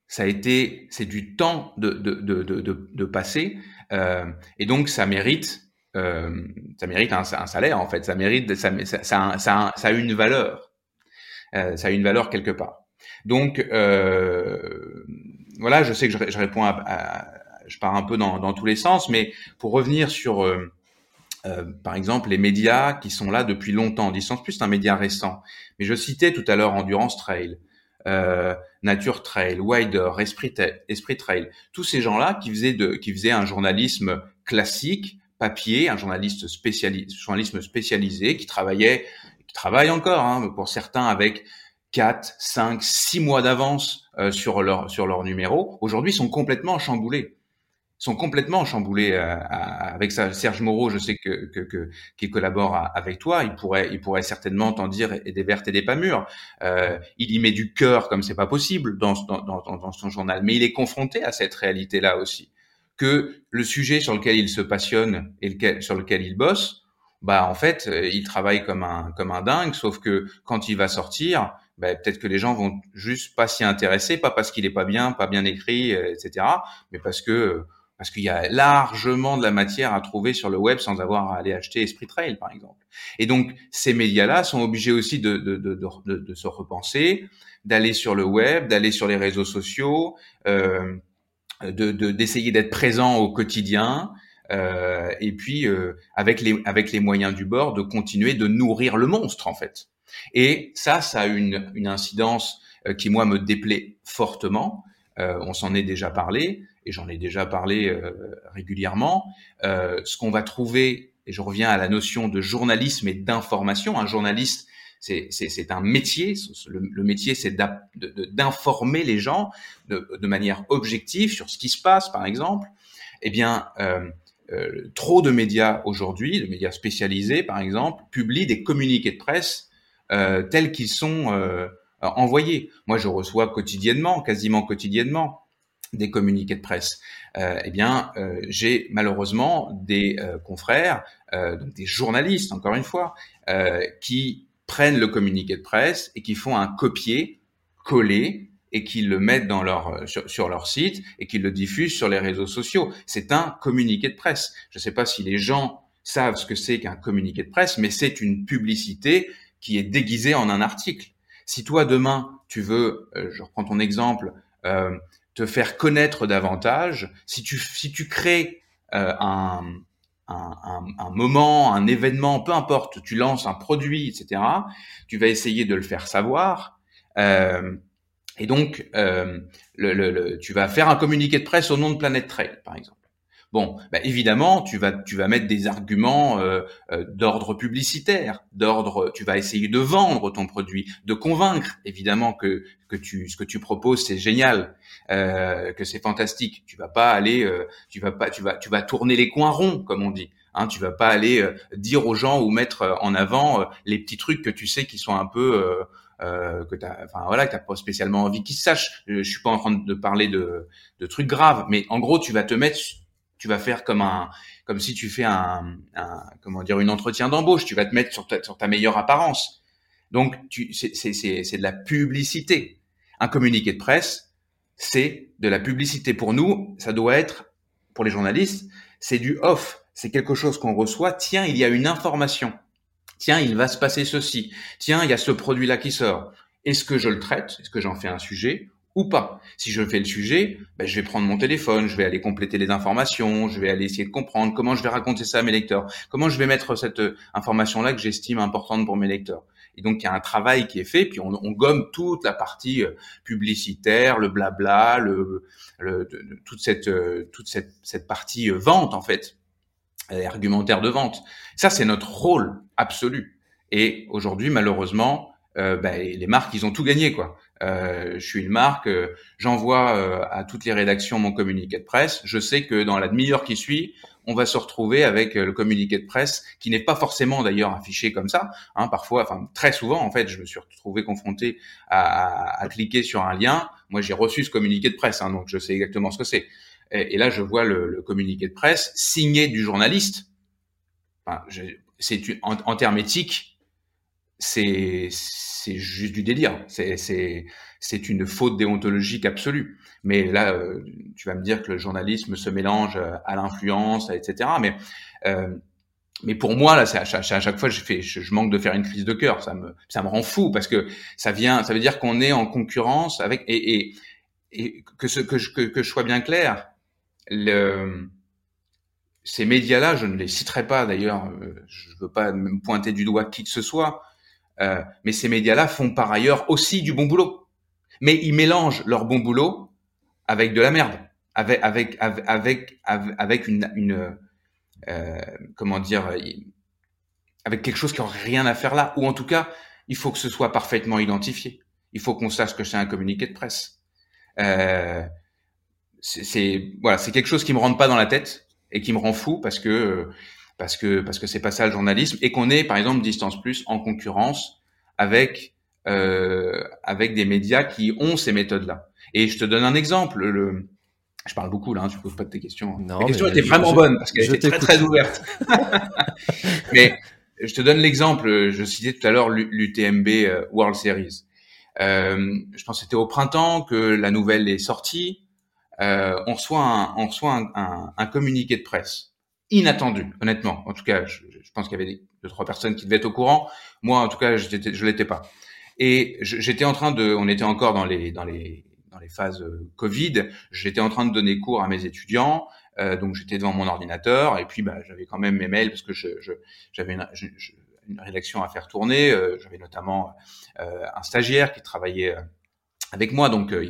Ça a été, c'est du temps de, passer, euh, et donc ça mérite euh, ça mérite un, salaire en fait, ça mérite, ça, ça, ça, a une valeur, euh, ça a une valeur quelque part. Donc euh, voilà, je sais que je, réponds à, je pars un peu dans, tous les sens, mais pour revenir sur, euh, par exemple, les médias qui sont là depuis longtemps. Distance Plus, c'est un média récent. Mais je citais tout à l'heure Endurance Trail, Nature Trail, Wider, Esprit, Trail. Tous ces gens-là qui faisaient, qui faisaient un journalisme classique, papier, un journaliste journalisme spécialisé, qui travaillait, qui travaille encore, hein, pour certains avec 4, 5, 6 mois d'avance euh, sur leur sur leur numéro, aujourd'hui sont complètement chamboulés. Sont complètement chamboulés euh, avec ça. Serge Moreau, je sais que, que, que qu'il collabore avec toi, il pourrait il pourrait certainement t'en dire et des vertes et des pas mûres. Euh, il y met du cœur comme c'est pas possible dans, dans, dans, dans son journal, mais il est confronté à cette réalité là aussi que le sujet sur lequel il se passionne et lequel, sur lequel il bosse, bah en fait, euh, il travaille comme un comme un dingue. Sauf que quand il va sortir, bah, peut-être que les gens vont juste pas s'y intéresser, pas parce qu'il est pas bien, pas bien écrit, euh, etc., mais parce que parce qu'il y a largement de la matière à trouver sur le web sans avoir à aller acheter Esprit Trail, par exemple. Et donc, ces médias-là sont obligés aussi de, de, de, de, se repenser, d'aller sur le web, d'aller sur les réseaux sociaux, euh, de d'essayer d'être présent au quotidien euh, et puis euh, avec les avec les moyens du bord de continuer de nourrir le monstre en fait. Et ça, ça a une une incidence euh, qui moi me déplaît fortement. Euh, on s'en est déjà parlé et j'en ai déjà parlé euh, régulièrement. ce qu'on va trouver et je reviens à la notion de journalisme et d'information. Un journaliste c'est un métier. Le, métier, c'est d'informer les gens de, manière objective sur ce qui se passe, par exemple. Eh bien, euh, euh, trop de médias aujourd'hui, de médias spécialisés, par exemple, publient des communiqués de presse euh, tels qu'ils sont envoyés. Moi, je reçois quotidiennement, quasiment quotidiennement, des communiqués de presse. eh bien, j'ai malheureusement des confrères, donc des journalistes, encore une fois, qui prennent le communiqué de presse et qui font un copier, coller et qui le mettent dans leur, euh, sur, leur site et qui le diffusent sur les réseaux sociaux. C'est un communiqué de presse. Je ne sais pas si les gens savent ce que c'est qu'un communiqué de presse, mais c'est une publicité qui est déguisée en un article. Si toi demain tu veux, euh, je reprends ton exemple, euh, te faire connaître davantage, si tu si tu crées un, un, un, moment, un événement, peu importe, tu lances un produit, etc., tu vas essayer de le faire savoir. Euh, et donc, euh, tu vas faire un communiqué de presse au nom de Planète Trail, par exemple. Bon, bah évidemment, tu vas tu vas mettre des arguments euh, euh, d'ordre publicitaire, d'ordre, tu vas essayer de vendre ton produit, de convaincre évidemment que que tu ce que tu proposes c'est génial, euh, que c'est fantastique. Tu vas pas aller, euh, tu vas pas, tu vas tu vas tourner les coins ronds comme on dit. Hein, tu vas pas aller euh, dire aux gens ou mettre en avant les petits trucs que tu sais qui sont un peu euh, que t'as, enfin voilà, que t'as pas spécialement envie qu'ils sachent. Je, je suis pas en train de parler de, de trucs graves, mais en gros, tu vas te mettre tu vas faire comme un comme si tu fais un, un comment dire une entretien d'embauche. Tu vas te mettre sur ta, meilleure apparence. Donc tu c'est de la publicité. Un communiqué de presse c'est de la publicité. Pour nous ça doit être pour les journalistes c'est du off. C'est quelque chose qu'on reçoit. Tiens il y a une information. Tiens il va se passer ceci. Tiens il y a ce produit là qui sort. Est-ce que je le traite? Est-ce que j'en fais un sujet? Ou pas. Si je fais le sujet, ben, je vais prendre mon téléphone, je vais aller compléter les informations, je vais aller essayer de comprendre comment je vais raconter ça à mes lecteurs, comment je vais mettre cette euh, information-là que j'estime importante pour mes lecteurs. Et donc il y a un travail qui est fait, puis on, gomme toute la partie euh, publicitaire, le blabla, le, le toute cette euh, toute cette, cette partie vente en fait, argumentaire de vente. Ça c'est notre rôle absolu. Et aujourd'hui malheureusement, euh, ben, les marques ils ont tout gagné quoi. Euh, je suis une marque, euh, j'envoie euh, à toutes les rédactions mon communiqué de presse. Je sais que dans la demi-heure qui suit, on va se retrouver avec le communiqué de presse qui n'est pas forcément d'ailleurs affiché comme ça. Hein, parfois, enfin très souvent en fait, je me suis retrouvé confronté à, à, cliquer sur un lien. Moi, j'ai reçu ce communiqué de presse, hein, donc je sais exactement ce que c'est. Et, et, là, je vois le, le, communiqué de presse signé du journaliste. Enfin, c'est en, en termes éthiques, c'est c'est juste du délire. C'est c'est c'est une faute déontologique absolue. Mais là, euh, tu vas me dire que le journalisme se mélange euh, à l'influence, etc. Mais euh, mais pour moi là, c'est à, chaque, fois je fais, je, manque de faire une crise de cœur. Ça me ça me rend fou parce que ça vient, ça veut dire qu'on est en concurrence avec et et, et que ce que je que, que je sois bien clair. le, ces médias-là, je ne les citerai pas d'ailleurs, euh, je ne veux pas me pointer du doigt qui que ce soit, euh, mais ces médias-là font par ailleurs aussi du bon boulot. Mais ils mélangent leur bon boulot avec de la merde, avec avec avec avec, une, une euh, comment dire, avec quelque chose qui n'a rien à faire là, ou en tout cas, il faut que ce soit parfaitement identifié. Il faut qu'on sache que c'est un communiqué de presse. Euh, c'est voilà, c'est quelque chose qui me rentre pas dans la tête et qui me rend fou parce que parce que parce que c'est pas ça le journalisme et qu'on est par exemple distance plus en concurrence avec euh, avec des médias qui ont ces méthodes là. Et je te donne un exemple. Le, je parle beaucoup là, hein, tu poses pas de tes questions. Non, La question était vraiment bonne parce qu'elle était très très ouverte. mais je te donne l'exemple. Je citais tout à l'heure l'UTMB euh, World Series. Euh, je pense que c'était au printemps que la nouvelle est sortie euh, on reçoit, un, on reçoit un, un, un, communiqué de presse inattendu, honnêtement. En tout cas, je, je pense qu'il y avait deux trois personnes qui devaient être au courant. Moi, en tout cas, je l'étais pas. Et j'étais en train de, on était encore dans les dans les dans les phases euh, Covid. J'étais en train de donner cours à mes étudiants. Euh, donc j'étais devant mon ordinateur et puis bah, j'avais quand même mes mails parce que j'avais une, une, rédaction à faire tourner. Euh, j'avais notamment un stagiaire qui travaillait avec moi, donc euh,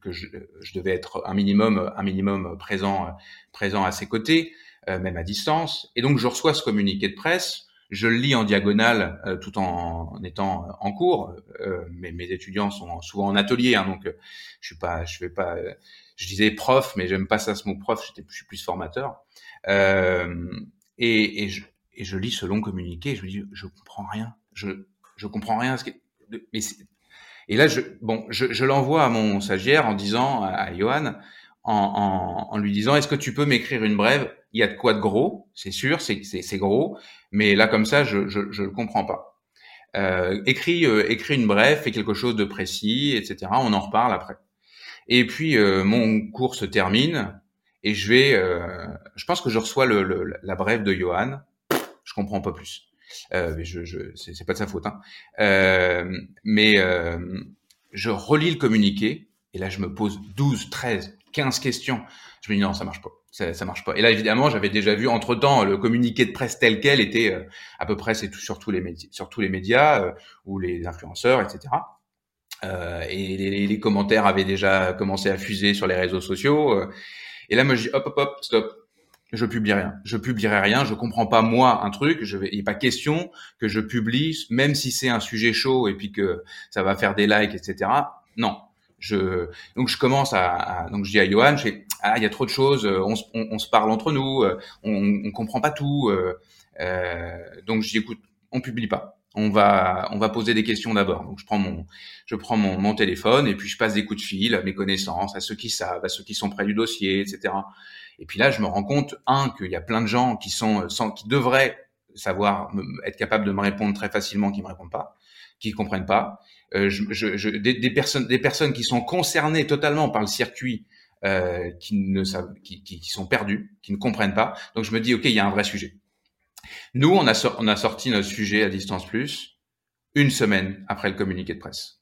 que, je, devais être un minimum, un minimum présent, présent à ses côtés, euh, même à distance. Et donc je reçois ce communiqué de presse, je le lis en diagonale euh, tout en, étant en cours. mais mes étudiants sont souvent en atelier, hein, donc je suis pas, je vais pas, je disais prof, mais j'aime pas ça ce mot prof. J'étais, je suis plus formateur. et, et, je, et je lis ce long communiqué, je me dis, je comprends rien, je, je comprends rien. Mais et là, je, bon, je, je l'envoie à mon stagiaire en disant à, Johan, en, en, lui disant, est-ce que tu peux m'écrire une brève? Y a de quoi de gros, c'est sûr, c'est, gros, mais là comme ça, je je, je le comprends pas. Euh, écris, euh, écris une brève, fais quelque chose de précis, etc. On en reparle après. Et puis euh, mon cours se termine et je vais, euh, je pense que je reçois le, le, la brève de Johan. Je comprends pas plus. Euh, je, je c'est pas de sa faute. Hein. Euh, mais je relis le communiqué et là je me pose 12, 13, 15 questions. Je me dis non, ça marche pas. Ça, ça marche pas. Et là, évidemment, j'avais déjà vu entre temps le communiqué de presse tel quel était euh, à peu près c'est sur tous les médias, sur tous les médias euh, ou les influenceurs, etc. Euh, et les, les, commentaires avaient déjà commencé à fuser sur les réseaux sociaux. et là, moi, je dis hop, hop, hop, stop je publie rien. Je publierai rien. Je comprends pas moi un truc. Je vais, il n'est pas question que je publie, même si c'est un sujet chaud et puis que ça va faire des likes, etc. Non. Je, donc je commence à, donc je dis à Johan, je fais, ah, il y a trop de choses. On, on, se parle entre nous. On, on comprend pas tout. Euh, euh donc je dis, écoute, on publie pas. On va, on va poser des questions d'abord. Donc je prends mon, je prends mon, téléphone et puis je passe des coups de fil à mes connaissances, à ceux qui savent, à ceux qui sont près du dossier, etc. Et puis là, je me rends compte, un, qu'il y a plein de gens qui sont, euh, sans, qui devraient savoir être capables de me répondre très facilement, qui me répondent pas, qui comprennent pas. Euh, je, je, des, des, personnes, des personnes qui sont concernées totalement par le circuit, euh, qui ne savent, qui, qui, qui, sont perdus, qui ne comprennent pas. Donc je me dis, ok, il y a un vrai sujet. Nous, on a, on a sorti notre sujet à distance plus une semaine après le communiqué de presse.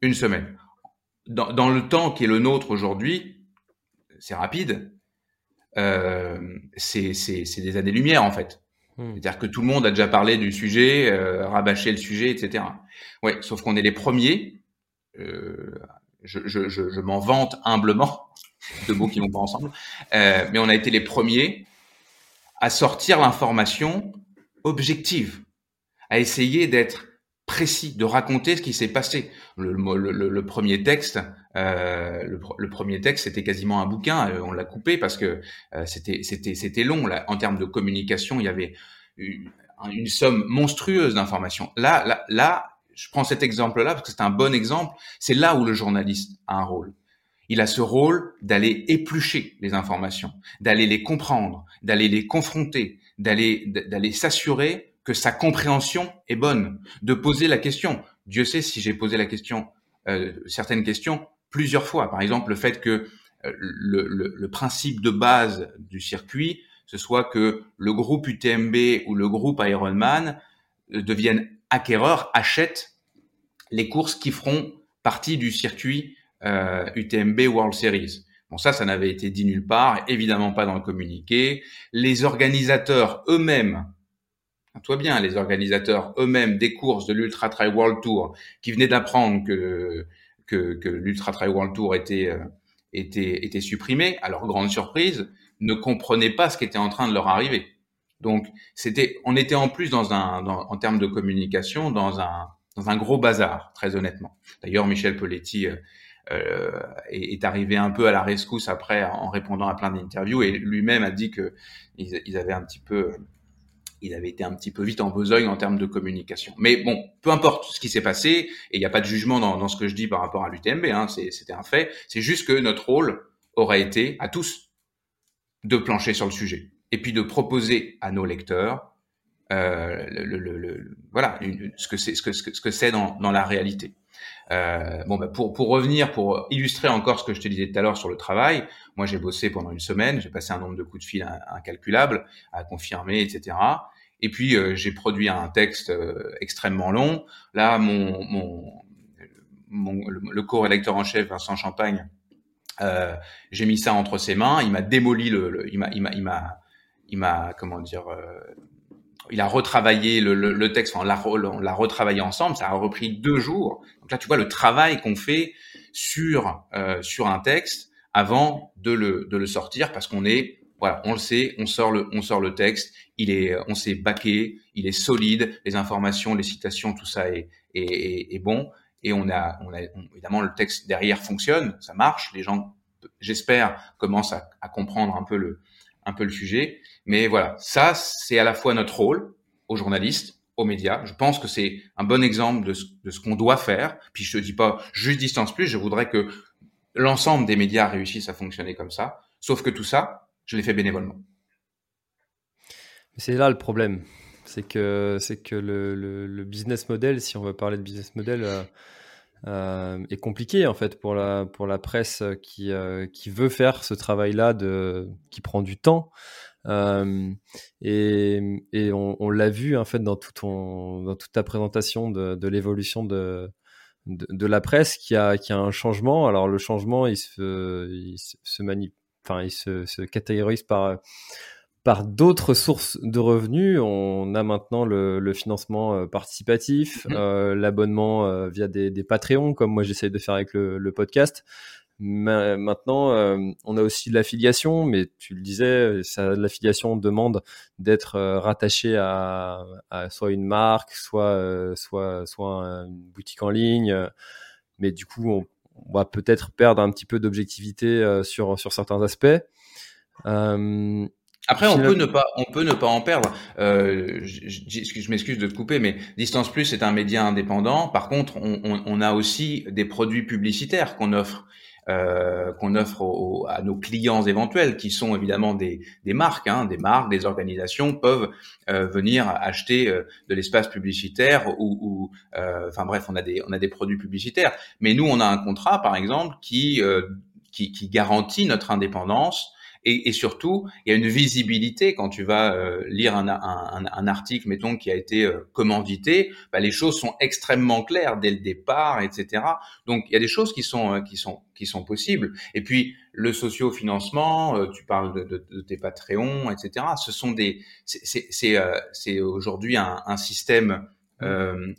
Une semaine. Dans, dans le temps qui est le nôtre aujourd'hui, c'est rapide, euh, c'est des années-lumière en fait. Hmm. C'est-à-dire que tout le monde a déjà parlé du sujet, euh, rabâché le sujet, etc. Ouais, sauf qu'on est les premiers. Euh, je, je, je, je m'en vante humblement, deux mots qui vont pas ensemble, euh, mais on a été les premiers à sortir l'information objective, à essayer d'être précis, de raconter ce qui s'est passé. Le, premier texte, euh, le, premier texte, c'était quasiment un bouquin. Euh, on l'a coupé parce que euh, c'était long. En termes de communication, il y avait une, somme monstrueuse d'informations. Là, là, là, je prends cet exemple-là parce que c'est un bon exemple. C'est là où le journaliste a un rôle. Il a ce rôle d'aller éplucher les informations, d'aller les comprendre, d'aller les confronter, d'aller s'assurer que sa compréhension est bonne, de poser la question. Dieu sait si j'ai posé la question, euh, certaines questions plusieurs fois. Par exemple, le fait que euh, le, le, le, principe de base du circuit, ce soit que le groupe UTMB ou le groupe Ironman euh, deviennent acquéreurs, achètent les courses qui feront partie du circuit euh, UTMB World Series. Bon, ça, ça n'avait été dit nulle part, évidemment pas dans le communiqué. Les organisateurs eux-mêmes, toi bien, les organisateurs eux-mêmes des courses de l'Ultra Trail World Tour, qui venaient d'apprendre que que, que l'Ultra Trail World Tour était euh, était était supprimé, à leur grande surprise, ne comprenaient pas ce qui était en train de leur arriver. Donc, c'était, on était en plus dans un, en termes de communication, dans un, dans un gros bazar, très honnêtement. D'ailleurs, Michel Poletti euh, euh, est, arrivé un peu à la rescousse après en répondant à plein d'interviews et lui-même a dit que ils, avaient un petit peu, ils avaient été un petit peu vite en besogne en termes de communication. Mais bon, peu importe ce qui s'est passé, et il n'y a pas de jugement dans, ce que je dis par rapport à l'UTMB, hein, c'était un fait. C'est juste que notre rôle aurait été à tous de plancher sur le sujet et puis de proposer à nos lecteurs euh, voilà ce que c'est ce que ce que dans, dans la réalité. Euh, bon, bah pour pour revenir, pour illustrer encore ce que je te disais tout à l'heure sur le travail, moi j'ai bossé pendant une semaine, j'ai passé un nombre de coups de fil incalculable à confirmer, etc. Et puis euh, j'ai produit un texte euh, extrêmement long. Là, mon mon le, co-rédacteur en chef Vincent Champagne, euh, j'ai mis ça entre ses mains. Il m'a démoli le, le il m'a il m'a il m'a comment dire il a retravaillé le, le, le texte, on l'a, retravaillé ensemble, ça a repris deux jours. Donc là, tu vois le travail qu'on fait sur sur un texte avant de le de le sortir, parce qu'on est voilà, on le sait, on sort le on sort le texte, il est on s'est baqué, il est solide, les informations, les citations, tout ça est est, est, bon, et on a on a évidemment le texte derrière fonctionne, ça marche, les gens j'espère commencent à, à comprendre un peu le un peu le sujet. Mais voilà, ça, c'est à la fois notre rôle aux journalistes, aux médias. Je pense que c'est un bon exemple de ce, de ce qu'on doit faire. Puis je te dis pas juste distance plus, je voudrais que l'ensemble des médias réussissent à fonctionner comme ça. Sauf que tout ça, je l'ai fait bénévolement. C'est là le problème. C'est que, c'est que le, business model, si on veut parler de business model, euh, euh, est compliqué en fait pour la pour la presse qui euh, qui veut faire ce travail-là qui prend du temps. Et, et on, l'a vu en fait dans tout ton dans toute ta présentation de, l'évolution de, de, la presse qui a qui a un changement. Alors le changement il se il se manie enfin il se, se catégorise par par d'autres sources de revenus. On a maintenant le, le financement euh, participatif, mhm. euh, l'abonnement euh, via des, des Patreons, comme moi j'essaye de faire avec le, le podcast. Maintenant, euh, on a aussi l'affiliation, mais tu le disais, l'affiliation demande d'être rattaché à, à, soit une marque, soit soit soit une boutique en ligne. Mais du coup, on, on va peut-être perdre un petit peu d'objectivité sur sur certains aspects. Euh, après, on peut ne pas, on peut ne pas en perdre. Euh, je, je, je m'excuse de te couper, mais Distance Plus est un média indépendant. Par contre, on, on, on a aussi des produits publicitaires qu'on offre, euh, qu'on offre à nos clients éventuels, qui sont évidemment des, des marques, hein, des marques, des organisations peuvent euh, venir acheter euh, de l'espace publicitaire ou, ou euh, enfin bref, on a des, on a des produits publicitaires. Mais nous, on a un contrat, par exemple, qui euh, qui, qui garantit notre indépendance et, et, surtout, il y a une visibilité quand tu vas euh, lire un, un, un, article, mettons, qui a été euh, commandité, bah, les choses sont extrêmement claires dès le départ, etc. Donc, il y a des choses qui sont euh, qui sont qui sont possibles. Et puis, le socio-financement, tu parles de, de, de, tes Patreons, etc. Ce sont des, c'est aujourd'hui un, un, système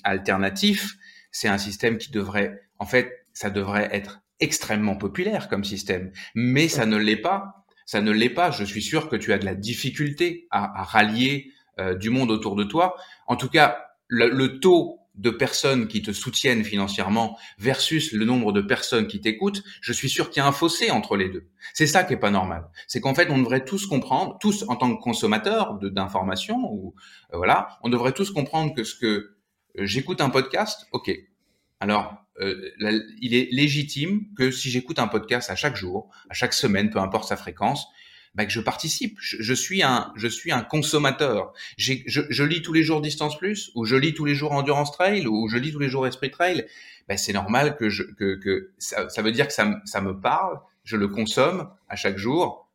alternatif. C'est un système qui devrait, en fait, ça devrait être extrêmement populaire comme système, mais ça ne l'est pas ça ne l'est pas. Je suis sûr que tu as de la difficulté à, à rallier euh, du monde autour de toi. En tout cas, le, le, taux de personnes qui te soutiennent financièrement versus le nombre de personnes qui t'écoutent, je suis sûr qu'il y a un fossé entre les deux. C'est ça qui est pas normal. C'est qu'en fait, on devrait tous comprendre, tous en tant que consommateurs d'informations, ou euh, voilà, on devrait tous comprendre que ce que euh, j'écoute un podcast, ok. Alors, euh, il est légitime que si j'écoute un podcast à chaque jour, à chaque semaine, peu importe sa fréquence, bah, que je participe. Je, suis un, je suis un consommateur. Je, lis tous les jours Distance Plus, ou je lis tous les jours Endurance Trail, ou je lis tous les jours Esprit Trail. Bah, c'est normal que, je, que, que ça, ça, veut dire que ça, ça me parle. Je le consomme à chaque jour.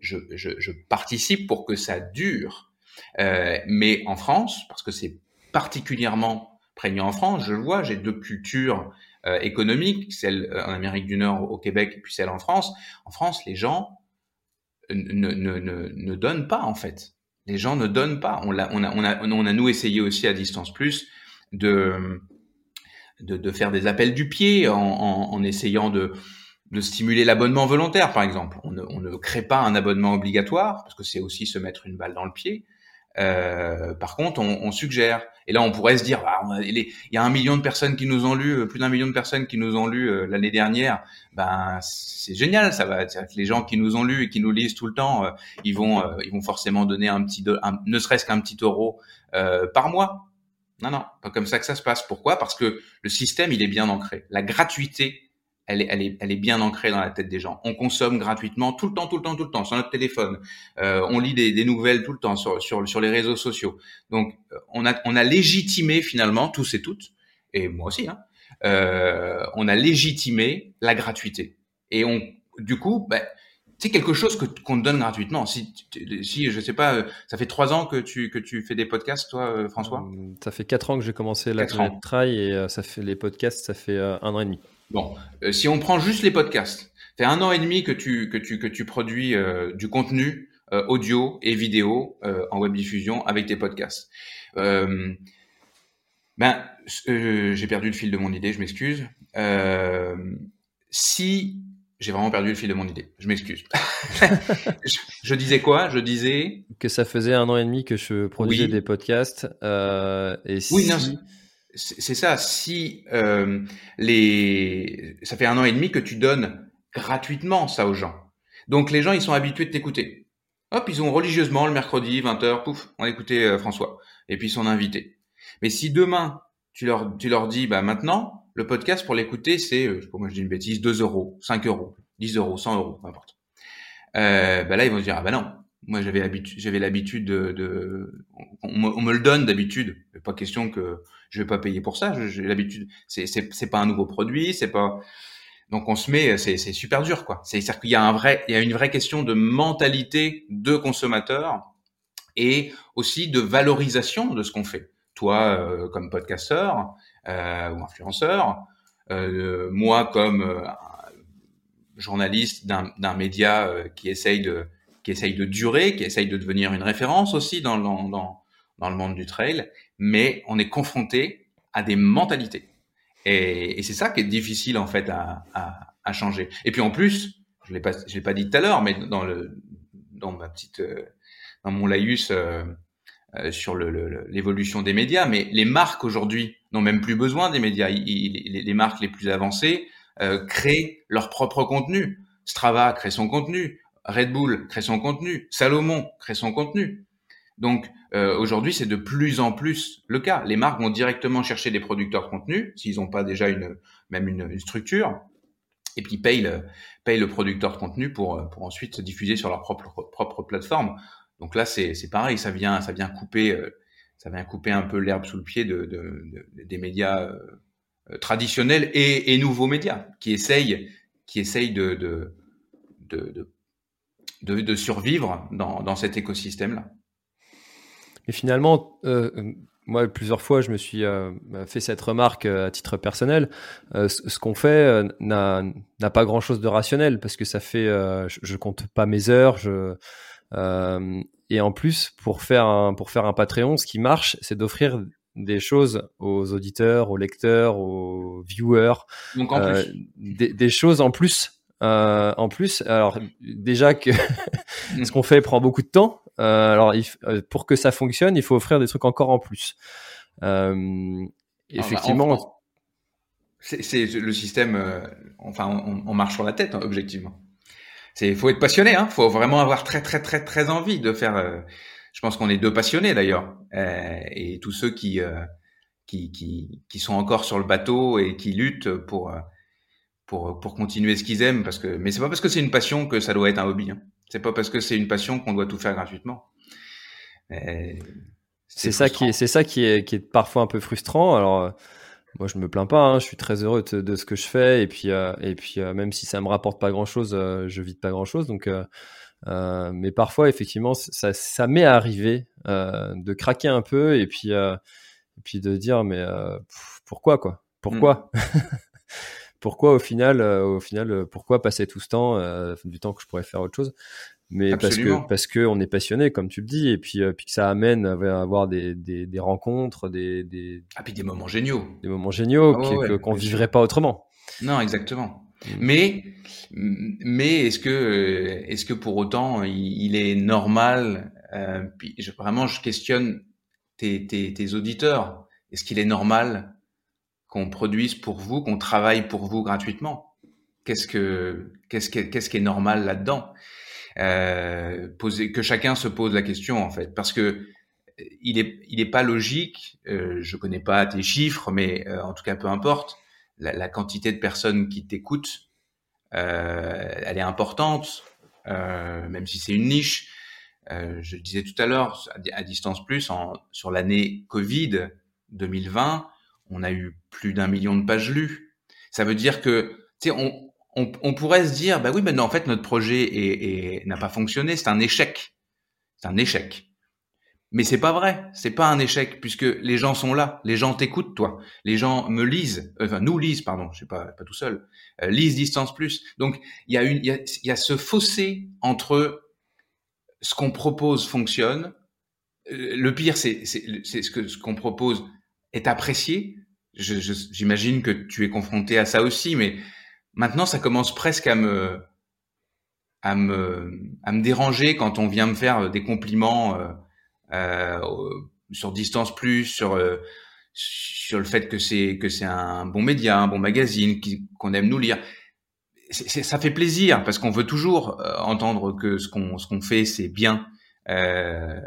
Je, je, je participe pour que ça dure. Euh, mais en France, parce que c'est particulièrement prégnant en France. Je le vois, j'ai deux cultures économiques, celle en Amérique du Nord, au Québec, et puis celle en France. En France, les gens ne, ne, ne, ne donnent pas en fait. Les gens ne donnent pas. On a, on a, on a, on a nous essayé aussi à distance plus de, de, faire des appels du pied en, essayant de, de stimuler l'abonnement volontaire, par exemple. On ne, crée pas un abonnement obligatoire parce que c'est aussi se mettre une balle dans le pied. Euh, par contre, on, on, suggère. Et là, on pourrait se dire, bah, il y a un million de personnes qui nous ont lu, euh, plus d'un million de personnes qui nous ont lu euh, l'année dernière. Ben, c'est génial, ça va. Les gens qui nous ont lu et qui nous lisent tout le temps, ils vont, ils vont forcément donner un petit, ne serait-ce qu'un petit euro par mois. Non, non, pas comme ça que ça se passe. Pourquoi? Parce que le système, il est bien ancré. La gratuité elle est, elle, est, elle est bien ancrée dans la tête des gens. On consomme gratuitement tout le temps, tout le temps, tout le temps sur notre téléphone. Euh, on lit des, des, nouvelles tout le temps sur, sur, sur les réseaux sociaux. Donc, euh, on a, on a légitimé finalement, tous et toutes, et moi aussi, hein, euh, on a légitimé la gratuité. Et on, du coup, ben, c'est quelque chose que qu'on te donne gratuitement. Si, si, je sais pas, euh, ça fait trois ans que tu que tu fais des podcasts, toi, euh, François? Ça fait quatre ans que j'ai commencé la trail et ça fait les podcasts, ça fait un an et demi. Bon, euh, si on prend juste les podcasts, c'est un an et demi que tu que tu que tu produis euh, du contenu euh, audio et vidéo en web diffusion avec tes podcasts. ben, j'ai perdu le fil de mon idée, je m'excuse. si j'ai vraiment perdu le fil de mon idée, je m'excuse. je, disais quoi? Je disais que ça faisait un an et demi que je produisais des podcasts. et si... Oui, non, c'est ça. Si euh, les, ça fait un an et demi que tu donnes gratuitement ça aux gens. Donc les gens, ils sont habitués de t'écouter. Hop, ils ont religieusement le mercredi 20h, pouf, on écoutait euh, François. Et puis ils sont invités. Mais si demain tu leur tu leur dis, bah maintenant le podcast pour l'écouter c'est, euh, moi je dis une bêtise, 2 euros, 5 euros, 10 euros, 100 euros, peu importe. Euh, bah là ils vont se dire ah bah non, moi, j'avais l'habitude, de on, me, on, me, le donne d'habitude. Pas question que je vais pas payer pour ça. J'ai l'habitude. C'est, c'est, pas un nouveau produit. C'est pas. Donc on se met, c'est, super dur, quoi. C'est-à-dire qu'il y a un vrai, il y a une vraie question de mentalité de consommateur et aussi de valorisation de ce qu'on fait. Toi, euh, comme podcasteur euh, ou influenceur, euh, moi comme journaliste d'un, média qui essaye de qui essaye de durer, qui essaye de devenir une référence aussi dans, dans, dans le monde du trail, mais on est confronté à des mentalités. Et, c'est ça qui est difficile en fait à, changer. Et puis en plus, je l'ai l'ai pas dit tout à l'heure, mais dans ma petite, euh, dans mon laïus euh, euh, sur l'évolution des médias, mais les marques aujourd'hui n'ont même plus besoin des médias. les, marques les plus avancées créent leur propre contenu. Strava crée son contenu, Red Bull crée son contenu, Salomon crée son contenu. Donc euh, aujourd'hui, c'est de plus en plus le cas. Les marques vont directement chercher des producteurs de contenu, s'ils n'ont pas déjà une même une, structure, et puis payent le, payent le producteur de contenu pour, pour ensuite se diffuser sur leur propre, propre plateforme. Donc là, c'est pareil, ça vient, ça vient couper, euh, ça vient couper un peu l'herbe sous le pied de, de, de des médias euh, traditionnels et, et, nouveaux médias qui essayent, qui essayent de, de, de survivre dans, dans cet écosystème-là. Et finalement, euh, moi, plusieurs fois, je me suis euh, fait cette remarque euh, à titre personnel. Euh, ce, ce qu'on fait euh, n'a pas grand-chose de rationnel parce que ça fait, euh, je, je, compte pas mes heures. Je, et en plus, pour faire un, pour faire un Patreon, ce qui marche, c'est d'offrir des choses aux auditeurs, aux lecteurs, aux viewers, Donc en plus. Des, des, choses en plus euh, en plus, alors déjà que ce qu'on fait prend beaucoup de temps. Euh, alors il, euh, pour que ça fonctionne, il faut offrir des trucs encore en plus. Euh, effectivement. c'est le système. Enfin, on, on, marche sur la tête, hein, objectivement. C'est, faut être passionné. Hein. Faut vraiment avoir très, très, très, très envie de faire. Je pense qu'on est deux passionnés d'ailleurs, et tous ceux qui, qui, qui, qui sont encore sur le bateau et qui luttent pour pour, pour continuer ce qu'ils aiment. Parce que, mais c'est pas parce que c'est une passion que ça doit être un hobby. Hein. C'est pas parce que c'est une passion qu'on doit tout faire gratuitement. C'est ça qui est, c'est ça qui est, qui est parfois un peu frustrant. Alors, euh, moi, je me plains pas. Hein. Je suis très heureux de, de, ce que je fais. Et puis, euh, et puis, euh, même si ça me rapporte pas grand chose, euh, je vide pas grand chose. Donc, euh, mais parfois, effectivement, ça, ça m'est arrivé de craquer un peu et puis, et puis de dire, mais pourquoi quoi? Pourquoi? Mmh. pourquoi au final, au final, pourquoi passer tout ce temps, du temps que je pourrais faire autre chose. Mais parce que parce que on est passionné comme tu le dis et puis puis que ça amène à avoir des, des, des rencontres des, des ah puis des moments géniaux. des moments géniaux ah qu'on vivrait pas autrement. Non exactement. Mmh. mais mais est-ce que est-ce que pour autant il, est normal euh, puis je, vraiment je questionne tes, tes, tes auditeurs. Est-ce qu'il est normal qu'on produise pour vous qu'on travaille pour vous gratuitement qu'est-ce que qu'est-ce qu'est-ce qui est normal là-dedans? Euh, poser, que chacun se pose la question en fait, parce que il est, il est pas logique. Euh, je connais pas tes chiffres, mais euh, en tout cas peu importe. La, la quantité de personnes qui t'écoutent, euh, elle est importante, euh, même si c'est une niche. je disais tout à l'heure, à, distance plus, en, sur l'année Covid 2020, on a eu plus d'un million de pages lues. Ça veut dire que, tu sais, on, on, pourrait se dire, bah oui, mais en fait, notre projet n'a pas fonctionné, c'est un échec. C'est un échec. Mais c'est pas vrai, c'est pas un échec puisque les gens sont là, les gens t'écoutent toi, les gens me lisent, enfin nous lisent pardon, je suis pas pas tout seul, euh, lisent distance plus. Donc il y a une il y a, ce fossé entre ce qu'on propose fonctionne, euh, le pire c'est ce ce qu'on propose est apprécié. J'imagine que tu es confronté à ça aussi, mais Maintenant, ça commence presque à me, à me, à me déranger quand on vient me faire des compliments euh, euh, sur distance plus, sur euh, sur le fait que c'est que c'est un bon média, un bon magazine, qu'on aime nous lire. ça fait plaisir parce qu'on veut toujours euh, entendre que ce qu'on ce qu'on fait c'est bien. Euh,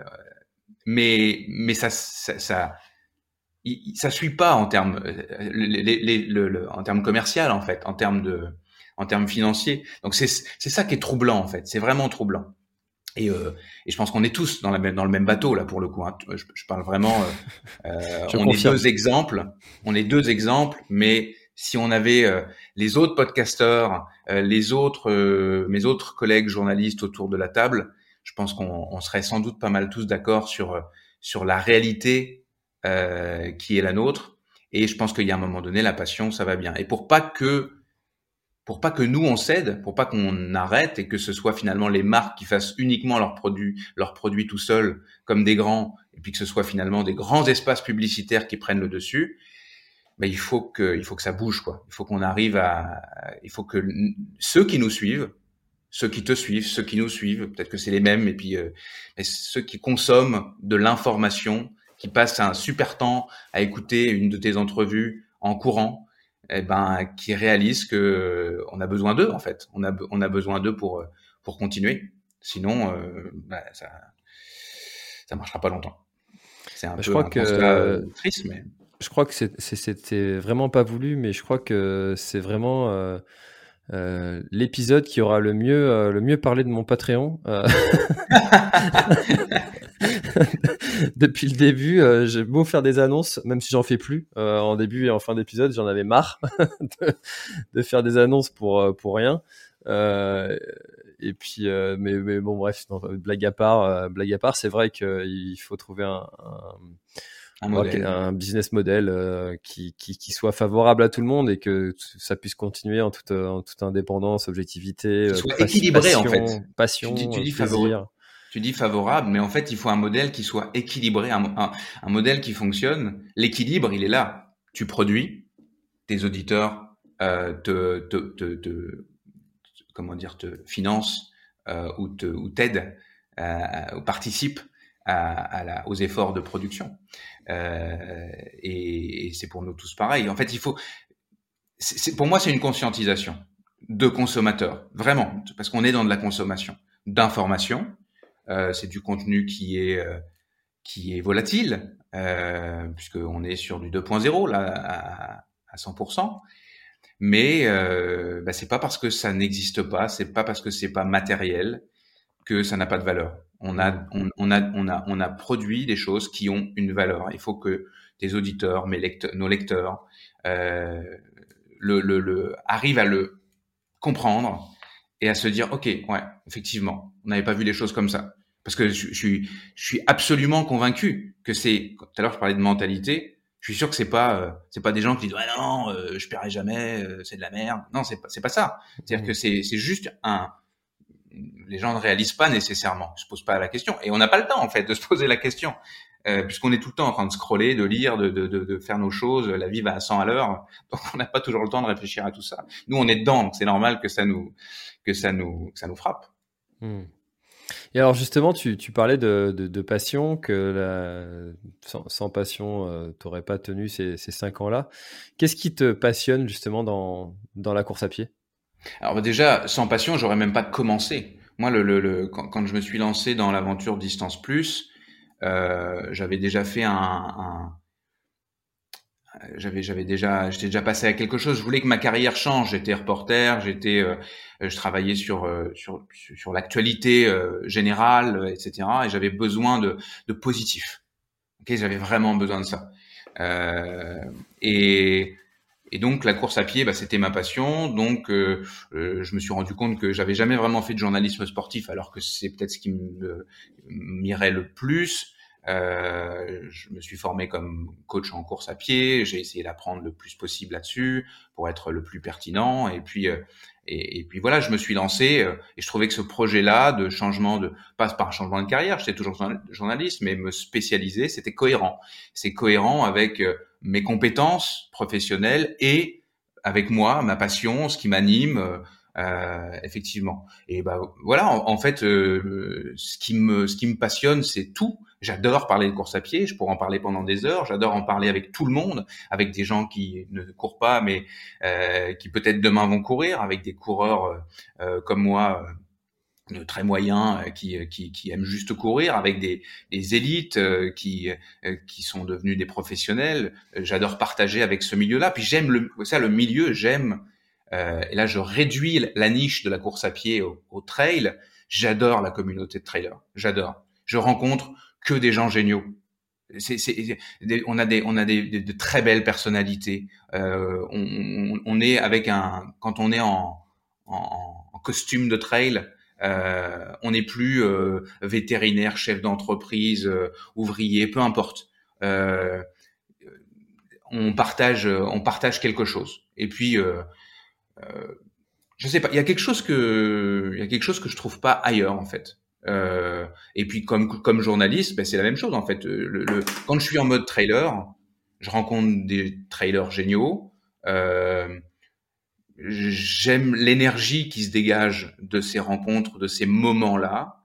mais mais ça, ça, ça ça suit pas en termes euh, le, en termes commercial en fait, en termes de en termes financiers. Donc c'est ça qui est troublant en fait, c'est vraiment troublant. Et, euh, et je pense qu'on est tous dans la même dans le même bateau là pour le coup. Hein. Je, je, parle vraiment. Euh, on est deux exemples, on est deux exemples, mais si on avait euh, les autres podcasteurs, les autres mes autres collègues journalistes autour de la table, je pense qu'on on serait sans doute pas mal tous d'accord sur sur la réalité euh, qui est la nôtre. Et je pense qu'il y a un moment donné, la passion, ça va bien. Et pour pas que pour pas que nous on cède, pour pas qu'on arrête et que ce soit finalement les marques qui fassent uniquement leurs produits, leurs produits tout seuls comme des grands, et puis que ce soit finalement des grands espaces publicitaires qui prennent le dessus, ben il faut que il faut que ça bouge quoi. Il faut qu'on arrive à, il faut que ceux qui nous suivent, ceux qui te suivent, ceux qui nous suivent, peut-être que c'est les mêmes, et puis euh, ceux qui consomment de l'information qui passe un super temps à écouter une de tes entrevues en courant, eh ben, qui réalise que euh, on a besoin d'eux en fait. On a, on a besoin d'eux pour, euh, pour continuer. Sinon, euh, bah, ça, ça marchera pas longtemps. C'est un bah, peu je crois que, triste, mais. Je crois que c'était vraiment pas voulu, mais je crois que c'est vraiment euh, l'épisode qui aura le mieux, le mieux parlé de mon Patreon. depuis le début, euh, j'ai beau faire des annonces, même si j'en fais plus euh, en début et en fin d'épisode, j'en avais marre de, faire des annonces pour euh, pour rien. et puis, mais, mais, bon, bref, blague à part, blague à part, c'est vrai qu'il faut trouver un, un, business model qui, qui, qui, soit favorable à tout le monde et que ça puisse continuer en toute, en toute indépendance, objectivité, soit équilibré en fait. Passion, tu, tu dis plaisir tu dis favorable, mais en fait, il faut un modèle qui soit équilibré, un, modèle qui fonctionne. L'équilibre, il est là. Tu produis, tes auditeurs euh, te, comment dire, te financent euh, ou t'aident, euh, ou participent à, aux efforts de production. Et, c'est pour nous tous pareil. En fait, il faut. pour moi, c'est une conscientisation de consommateurs, vraiment, parce qu'on est dans de la consommation d'informations c'est du contenu qui est euh, qui est volatile, euh, puisqu'on est sur du 2.0 là à, à 100%. Mais euh, bah, c'est pas parce que ça n'existe pas, c'est pas parce que c'est pas matériel que ça n'a pas de valeur. On a, on, a, on a, on a produit des choses qui ont une valeur. Il faut que tes auditeurs, mes lecteurs, nos lecteurs, euh, le, le, le, arrivent à le comprendre et à se dire, ok, ouais, effectivement, on n'avait pas vu les choses comme ça. Parce que je, suis, je suis absolument convaincu que c'est, tout à l'heure je parlais de mentalité, je suis sûr que c'est pas c'est pas des gens qui disent ouais, non, non je paierai jamais, c'est de la merde. Non, c'est pas c'est pas ça. C'est-à-dire mmh. que c'est c'est juste un les gens ne réalisent pas nécessairement, ils se posent pas la question. Et on n'a pas le temps en fait de se poser la question, euh, puisqu'on est tout le temps en train de scroller, de lire, de, de, de, faire nos choses. La vie va à 100 à l'heure, donc on n'a pas toujours le temps de réfléchir à tout ça. Nous, on est dedans, donc c'est normal que ça nous que ça nous que ça nous frappe. Hmm. Et alors justement, tu, tu parlais de, de, passion, que la, sans, passion, euh, tu n'aurais pas tenu ces, ces cinq ans-là. Qu'est-ce qui te passionne justement dans, dans la course à pied? Alors bah, déjà, sans passion, j'aurais même pas commencé. Moi, le, le, le quand, quand, je me suis lancé dans l'aventure Distance Plus, j'avais déjà fait un, un j'avais j'avais déjà j'étais déjà passé à quelque chose. Je voulais que ma carrière change. J'étais reporter j'étais euh, je travaillais sur euh, sur sur l'actualité euh, générale etc et j'avais besoin de de positif. Ok j'avais vraiment besoin de ça. Et et donc la course à pied, bah, c'était ma passion. Donc euh, euh, je me suis rendu compte que j'avais jamais vraiment fait de journalisme sportif, alors que c'est peut-être ce qui m'irait le plus. Euh, je me suis formé comme coach en course à pied. J'ai essayé d'apprendre le plus possible là-dessus pour être le plus pertinent. Et puis, euh, et, et, puis voilà, je me suis lancé euh, et je trouvais que ce projet-là de changement de, pas par un changement de carrière, j'étais toujours journaliste, mais me spécialiser, c'était cohérent. C'est cohérent avec mes compétences professionnelles et avec moi, ma passion, ce qui m'anime. Euh, effectivement. Et bah voilà, en, fait, euh, ce qui me ce qui me passionne, c'est tout. J'adore parler de course à pied. Je pourrais en parler pendant des heures. J'adore en parler avec tout le monde, avec des gens qui ne courent pas, mais euh, qui peut-être demain vont courir, avec des coureurs euh, comme moi de très moyens qui, qui, qui, aiment juste courir, avec des, des élites qui, qui sont devenus des professionnels. J'adore partager avec ce milieu-là. Puis j'aime le, ça, le milieu, j'aime euh, et là, je réduis la niche de la course à pied au, trail. J'adore la communauté de trailers. J'adore. Je rencontre que des gens géniaux. On a des, on a des, de très belles personnalités. Euh, on, est avec un, quand on est en, costume de trail, euh, on n'est plus vétérinaire, chef d'entreprise, ouvrier, peu importe. On partage, on partage quelque chose. Et puis, euh, je sais pas, il y a quelque chose que il y a quelque chose que je trouve pas ailleurs en fait. Euh, et puis comme comme journaliste, ben, c'est la même chose en fait. Le, quand je suis en mode trailer, je rencontre des trailers géniaux. Euh, J'aime l'énergie qui se dégage de ces rencontres, de ces moments-là.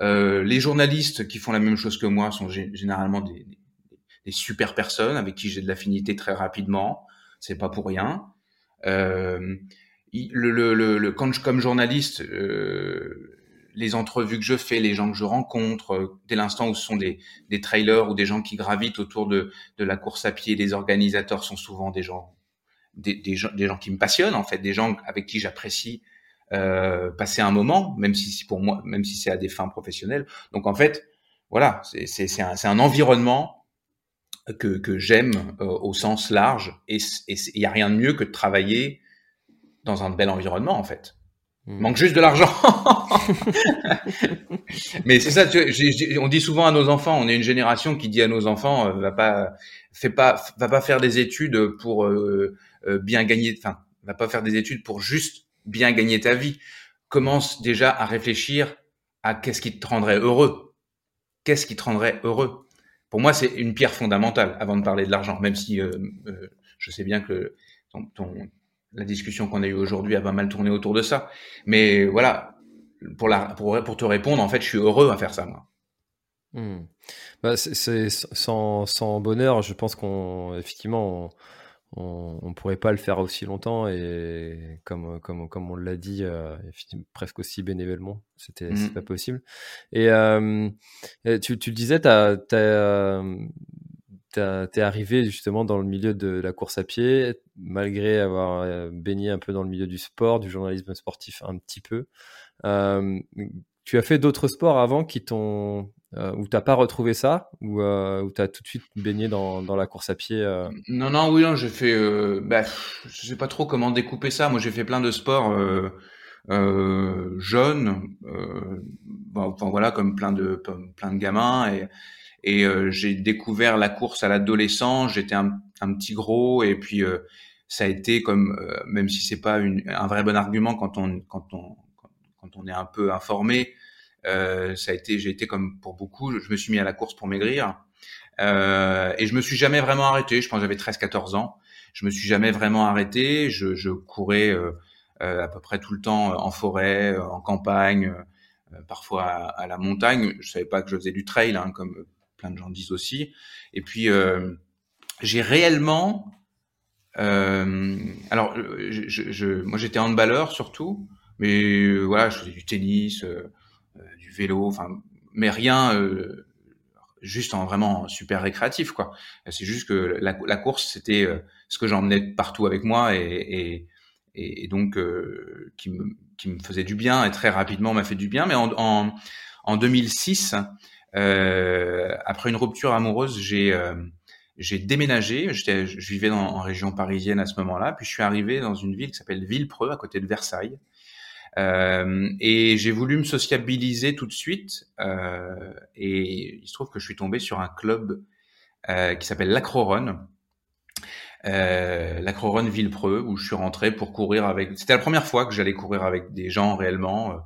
Euh, les journalistes qui font la même chose que moi sont généralement des, des, super personnes avec qui j'ai de l'affinité très rapidement. C'est pas pour rien. Euh, le, le, le, quand je, comme journaliste, euh, les entrevues que je fais, les gens que je rencontre, euh, dès l'instant où ce sont des, des trailers ou des gens qui gravitent autour de, de la course à pied, les organisateurs sont souvent des gens, des, des, gens, des gens qui me passionnent en fait, des gens avec qui j'apprécie euh, passer un moment, même si pour moi, même si c'est à des fins professionnelles. Donc en fait, voilà, c'est un, un environnement que, que j'aime euh, au sens large. Et il n'y a rien de mieux que de travailler dans un bel environnement, en fait. Il hmm. manque juste de l'argent. Mais c'est ça, tu, on dit souvent à nos enfants, on est une génération qui dit à nos enfants, euh, va pas, fais pas, va pas faire des études pour euh, bien gagner, enfin, va pas faire des études pour juste bien gagner ta vie. Commence déjà à réfléchir à qu'est-ce qui te rendrait heureux. Qu'est-ce qui te rendrait heureux? Pour moi, c'est une pierre fondamentale avant de parler de l'argent, même si euh, euh, je sais bien que la discussion qu'on a eue aujourd'hui a pas mal tourné autour de ça. Mais voilà, pour, te répondre, en fait, je suis heureux à faire ça, moi. Hmm. Bah, sans bonheur, je pense qu'on effectivement on, on pourrait pas le faire aussi longtemps et comme comme comme on l'a dit euh, presque aussi bénévolement c'était c'est mmh. pas possible et euh, tu, tu le disais t'as t'as t'es arrivé justement dans le milieu de la course à pied malgré avoir euh, baigné un peu dans le milieu du sport du journalisme sportif un petit peu euh, tu as fait d'autres sports avant qui t'ont euh, où t'as pas retrouvé ça ou euh, où t'as tout de suite baigné dans, la course à pied euh Non non oui non j'ai fait euh, bah, je sais pas trop comment découper ça. Moi j'ai fait plein de sports jeunes enfin voilà comme plein de gamins. Et j'ai découvert la course à l'adolescence. J'étais un, petit gros. Et puis ça a été comme, même si c'est pas un vrai bon argument quand on est un peu informé, euh, ça a été, j'ai été comme pour beaucoup, je me suis mis à la course pour maigrir. Euh, et je me suis jamais vraiment arrêté. Je pense j'avais 13-14 ans. Je me suis jamais vraiment arrêté. Je, courais euh, à peu près tout le temps en forêt, en campagne, parfois à, la montagne. Je savais pas que je faisais du trail, hein, comme plein de gens disent aussi. Et puis j'ai réellement, alors moi j'étais handballeur surtout, mais voilà, je faisais du tennis, vélo, enfin, mais rien juste en vraiment super récréatif quoi. C'est juste que la, course c'était euh, ce que j'emmenais partout avec moi et, donc euh, qui, me, faisait du bien et très rapidement m'a fait du bien. Mais en, en, en 2006, euh, après une rupture amoureuse, j'ai euh, déménagé. Je vivais en région parisienne à ce moment-là, puis je suis arrivé dans une ville qui s'appelle Villepreux à côté de Versailles. Euh, et j'ai voulu me sociabiliser tout de suite. Euh, et il se trouve que je suis tombé sur un club euh, qui s'appelle l'Acroron. Euh, l'Acroron Villepreux, où je suis rentré pour courir avec. C'était la première fois que j'allais courir avec des gens réellement. Euh,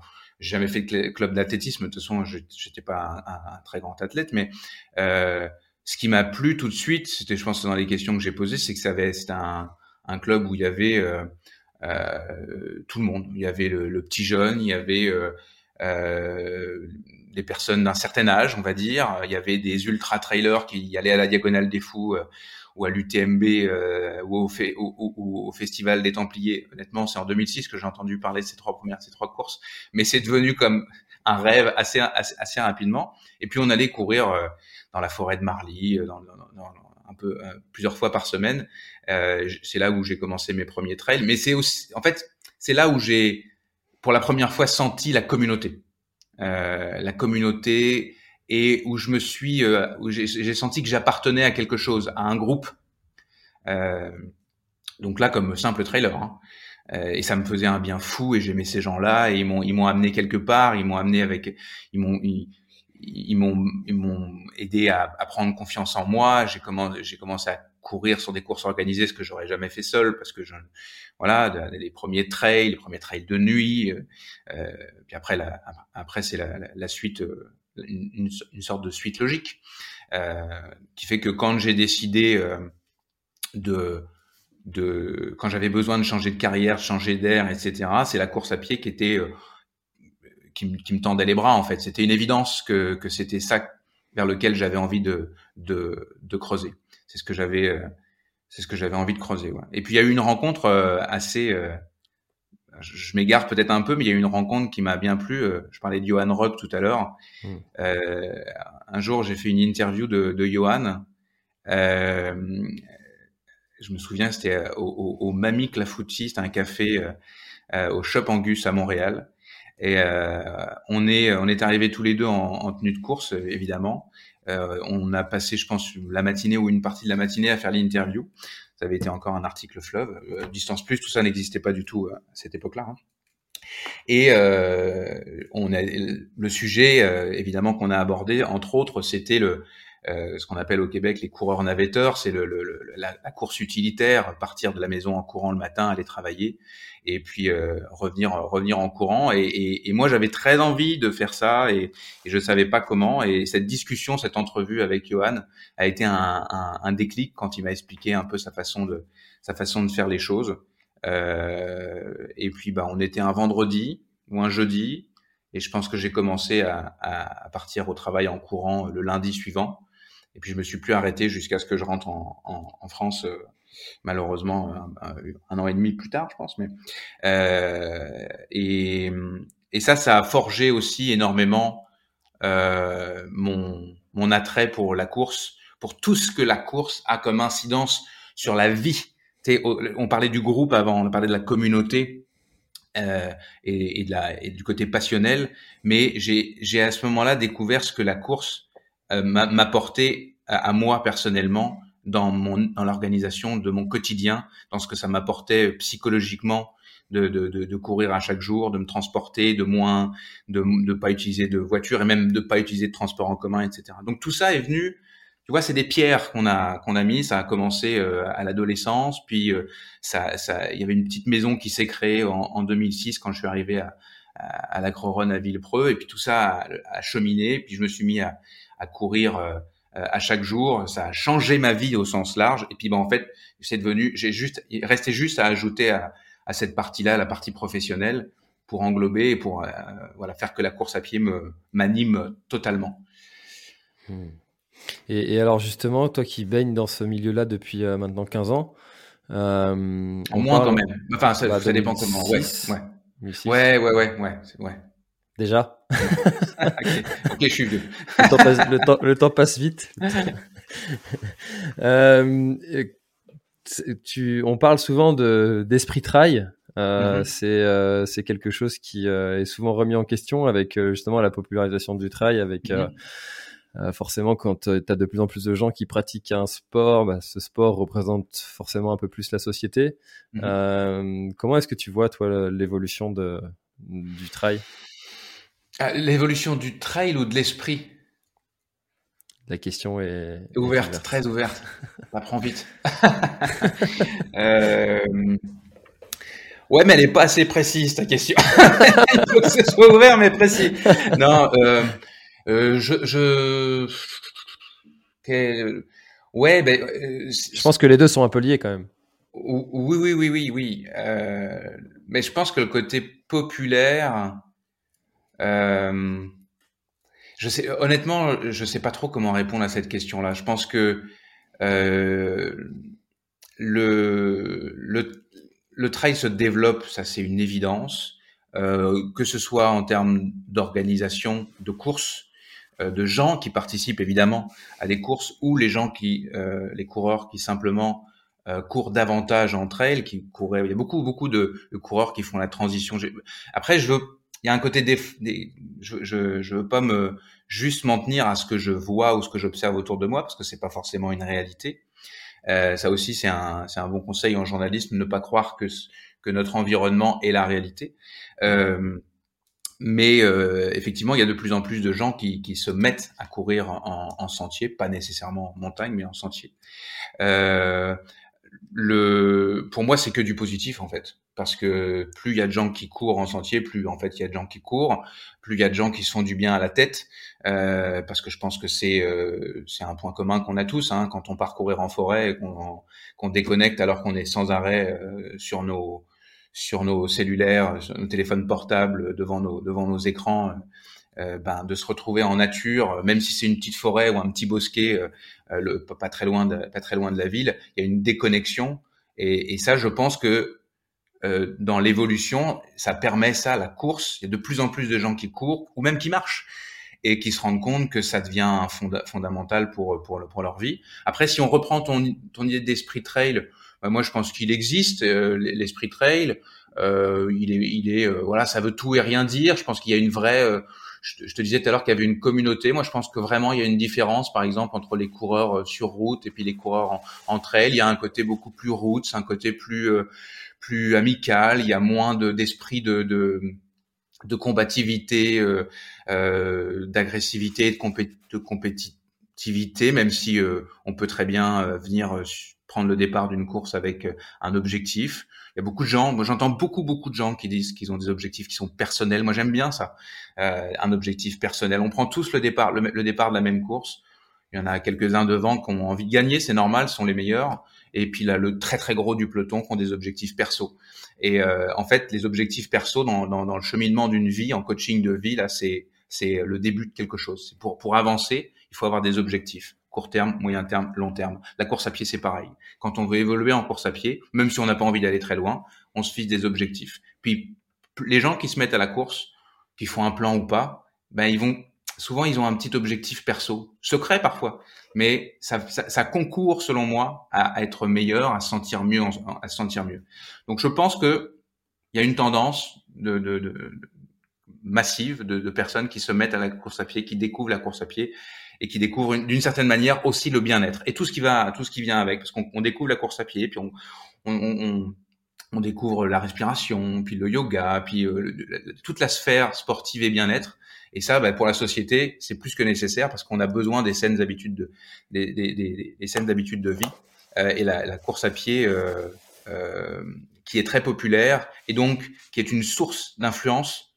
j'ai jamais fait de club d'athlétisme. De toute façon, je n'étais pas un, très grand athlète, mais euh, ce qui m'a plu tout de suite, c'était, je pense, dans les questions que j'ai posées, c'est que ça avait, c'était un, un, club où il y avait tout le monde. Il y avait le, petit jeune, il y avait euh, euh, des personnes d'un certain âge, on va dire. Il y avait des ultra trailers qui allaient à la diagonale des fous ou à l'UTMB ou au, Festival des Templiers. Honnêtement, c'est en 2006 que j'ai entendu parler de ces trois premières, ces trois courses, mais c'est devenu comme un rêve assez, assez, rapidement. Et puis on allait courir dans la forêt de Marly, dans, dans, peu plusieurs fois par semaine. Euh, c'est là où j'ai commencé mes premiers trails, mais c'est aussi, en fait, c'est là où j'ai pour la première fois senti la communauté, euh, la communauté et où je me suis, euh, où j'ai senti que j'appartenais à quelque chose, à un groupe. Euh, donc là, comme simple trailer. Hein. Euh, et ça me faisait un bien fou et j'aimais ces gens-là et ils m'ont ils m'ont amené quelque part, ils m'ont amené avec ils m'ont ils, m'ont ils m'ont aidé à, à, prendre confiance en moi. J'ai commencé j'ai commencé à courir sur des courses organisées, ce que j'aurais jamais fait seul, parce que je, voilà, les premiers trails, les premiers trails de nuit, euh, euh puis après, la, après c'est la, la, suite, euh, une, une, sorte de suite logique, euh, qui fait que quand j'ai décidé euh, de, de, quand j'avais besoin de changer de carrière, changer d'air, etc., c'est la course à pied qui était, qui, qui, me tendait les bras en fait. C'était une évidence que, que c'était ça vers lequel j'avais envie de, de, de creuser c'est ce que j'avais euh, c'est ce que j'avais envie de creuser. Ouais. Et puis il y a eu une rencontre euh, assez euh, je, m'égare peut-être un peu, mais il y a eu une rencontre qui m'a bien plu. Je parlais de Johan Rock tout à l'heure. Mmh. Euh, un jour, j'ai fait une interview de, de Johan. Euh, je me souviens, c'était au, au, au Mami Clafouti, c'était un café euh, au Shop Angus à Montréal. Et on est on est arrivés tous les deux en, en tenue de course, évidemment. Euh, on a passé, je pense, la matinée ou une partie de la matinée à faire l'interview. Ça avait été encore un article fleuve. Euh, Distance Plus, tout ça n'existait pas du tout euh, à cette époque-là. Hein. Et on a le sujet, évidemment, qu'on a abordé, entre autres, c'était le euh, ce qu'on appelle au Québec les coureurs navetteurs, c'est le, le, la, la, course utilitaire, partir de la maison en courant le matin, aller travailler, et puis euh, revenir revenir en courant. Et, et, et moi, j'avais très envie de faire ça, et, et je savais pas comment. Et cette discussion, cette entrevue avec Johan a été un, un, un déclic quand il m'a expliqué un peu sa façon de sa façon de faire les choses. Euh, et puis, bah, on était un vendredi ou un jeudi, et je pense que j'ai commencé à, à, à, partir au travail en courant le lundi suivant. Et puis je me suis plus arrêté jusqu'à ce que je rentre en, en, en France, euh, malheureusement un, un, an et demi plus tard, je pense. Mais euh, et, et ça, ça a forgé aussi énormément euh, mon, mon attrait pour la course, pour tout ce que la course a comme incidence sur la vie. on parlait du groupe avant, on parlait de la communauté. Euh, et, et, de la, et du côté passionnel, mais j'ai à ce moment-là découvert ce que la course m'apporter à, moi personnellement dans mon dans l'organisation de mon quotidien, dans ce que ça m'apportait psychologiquement, de, de, de, courir à chaque jour, de me transporter, de moins, de ne pas utiliser de voiture et même de pas utiliser de transport en commun, etc. Donc tout ça est venu. Tu vois, c'est des pierres qu'on a qu'on a mis. Ça a commencé euh, à l'adolescence, puis euh, ça, ça, il y avait une petite maison qui s'est créée en, en, 2006 quand je suis arrivé à, à, à l'Acroron à Villepreux, et puis tout ça a, a, cheminé. Puis je me suis mis à, à courir euh, à chaque jour. Ça a changé ma vie au sens large. Et puis ben en fait, c'est devenu, j'ai juste, il restait juste à ajouter à, à cette partie-là, la partie professionnelle, pour englober et pour euh, voilà faire que la course à pied me m'anime totalement. Hmm. Et, et, alors justement, toi qui baignes dans ce milieu-là depuis euh, maintenant 15 ans, euh, moins quand même. Enfin, ça, bah, ça dépend comment. Ouais, ouais. ouais, ouais, ouais, ouais, ouais. Déjà. ok, je suis vieux. le, temps passe, le, temps, le temps passe vite. euh, tu, on parle souvent de d'esprit trail. Euh. C'est euh, c'est quelque chose qui est souvent remis en question avec justement la popularisation du trail, avec euh, forcément quand tu as de plus en plus de gens qui pratiquent un sport, bah, ce sport représente forcément un peu plus la société. Mm-hmm. comment est-ce que tu vois toi l'évolution de du trail? Ah, L'évolution du trail ou de l'esprit la question est, ouverte, très ouverte. Ça prend vite. euh... Ouais, mais elle est pas assez précise ta question. Il faut que ce soit ouvert mais précis. Non, euh, euh, je, je... ouais, ben. Euh, je pense que les deux sont un peu liés quand même. Oui, oui, oui, oui, oui. Euh, mais je pense que le côté populaire. Euh, je sais, honnêtement, je sais pas trop comment répondre à cette question-là. Je pense que euh, le, trail se développe, ça c'est une évidence, euh, que ce soit en termes d'organisation de courses, euh, de gens qui participent évidemment à des courses, ou les gens qui, les coureurs qui simplement courent davantage en trail, qui couraient. Il y a beaucoup, beaucoup de, de coureurs qui font la transition. Après, je veux il y a un côté des, je, je, je veux pas me juste m'en tenir à ce que je vois ou ce que j'observe autour de moi parce que c'est pas forcément une réalité. Euh, ça aussi c'est un c'est un bon conseil en journalisme ne pas croire que que notre environnement est la réalité. Euh, mais euh, effectivement, il y a de plus en plus de gens qui, qui se mettent à courir en, en, sentier, pas nécessairement en montagne, mais en sentier. Euh, le, pour moi, c'est que du positif en fait. Parce que plus il y a de gens qui courent en sentier, plus en fait il y a de gens qui courent, plus il y a de gens qui se font du bien à la tête, euh, parce que je pense que c'est euh, c'est un point commun qu'on a tous hein, quand on part courir en forêt qu'on qu'on déconnecte alors qu'on est sans arrêt euh, sur nos sur nos cellulaires, sur nos téléphones portables, devant nos devant nos écrans. Euh, ben, de se retrouver en nature, même si c'est une petite forêt ou un petit bosquet, euh, le, pas très loin de, pas très loin de la ville, il y a une déconnexion. Et, et ça, je pense que euh, dans l'évolution, ça permet ça, la course. Il y a de plus en plus de gens qui courent ou même qui marchent et qui se rendent compte que ça devient fondamental pour, pour, leur vie. Après, si on reprend ton, ton idée d'esprit trail, bah, moi je pense qu'il existe euh, l'esprit trail. Euh, il est, il est, euh, voilà, ça veut tout et rien dire. Je pense qu'il y a une vraie. Je, te disais tout à l'heure qu'il y avait une communauté. Moi, je pense que vraiment il y a une différence, par exemple, entre les coureurs sur route et puis les coureurs en, en trail. Il y a un côté beaucoup plus route, un côté plus plus amical, il y a moins de, d'esprit de, de, de combativité, euh, euh, d'agressivité, de, de, compétitivité, même si euh, on peut très bien euh, venir euh, prendre le départ d'une course avec un objectif. Il y a beaucoup de gens, moi j'entends beaucoup beaucoup de gens qui disent qu'ils ont des objectifs qui sont personnels. Moi j'aime bien ça, un objectif personnel. On prend tous le départ, le, départ de la même course. Il y en a quelques-uns devant qui ont envie de gagner, c'est normal, sont les meilleurs et puis là le très très gros du peloton qui ont des objectifs perso. Et euh, en fait, les objectifs perso dans, dans, dans le cheminement d'une vie, en coaching de vie, là, c'est c'est le début de quelque chose. Pour pour avancer, il faut avoir des objectifs court terme, moyen terme, long terme. La course à pied, c'est pareil. Quand on veut évoluer en course à pied, même si on n'a pas envie d'aller très loin, on se fixe des objectifs. Puis les gens qui se mettent à la course, qui font un plan ou pas, ben ils vont souvent ils ont un petit objectif perso, secret parfois, mais ça, ça, concourt selon moi à, être meilleur, à se sentir mieux, à se sentir mieux. Donc je pense que il y a une tendance de, de, de massive de, personnes qui se mettent à la course à pied, qui découvrent la course à pied et qui découvrent d'une certaine manière aussi le bien-être et tout ce qui va, tout ce qui vient avec, parce qu'on découvre la course à pied, puis on, on, on on découvre la respiration, puis le yoga, puis euh, toute la sphère sportive et bien-être. Et ça, bah, pour la société, c'est plus que nécessaire parce qu'on a besoin des saines habitudes de, des, des, des, des saines habitudes de vie. Euh, et la, la, course à pied, euh, euh, qui est très populaire et donc qui est une source d'influence.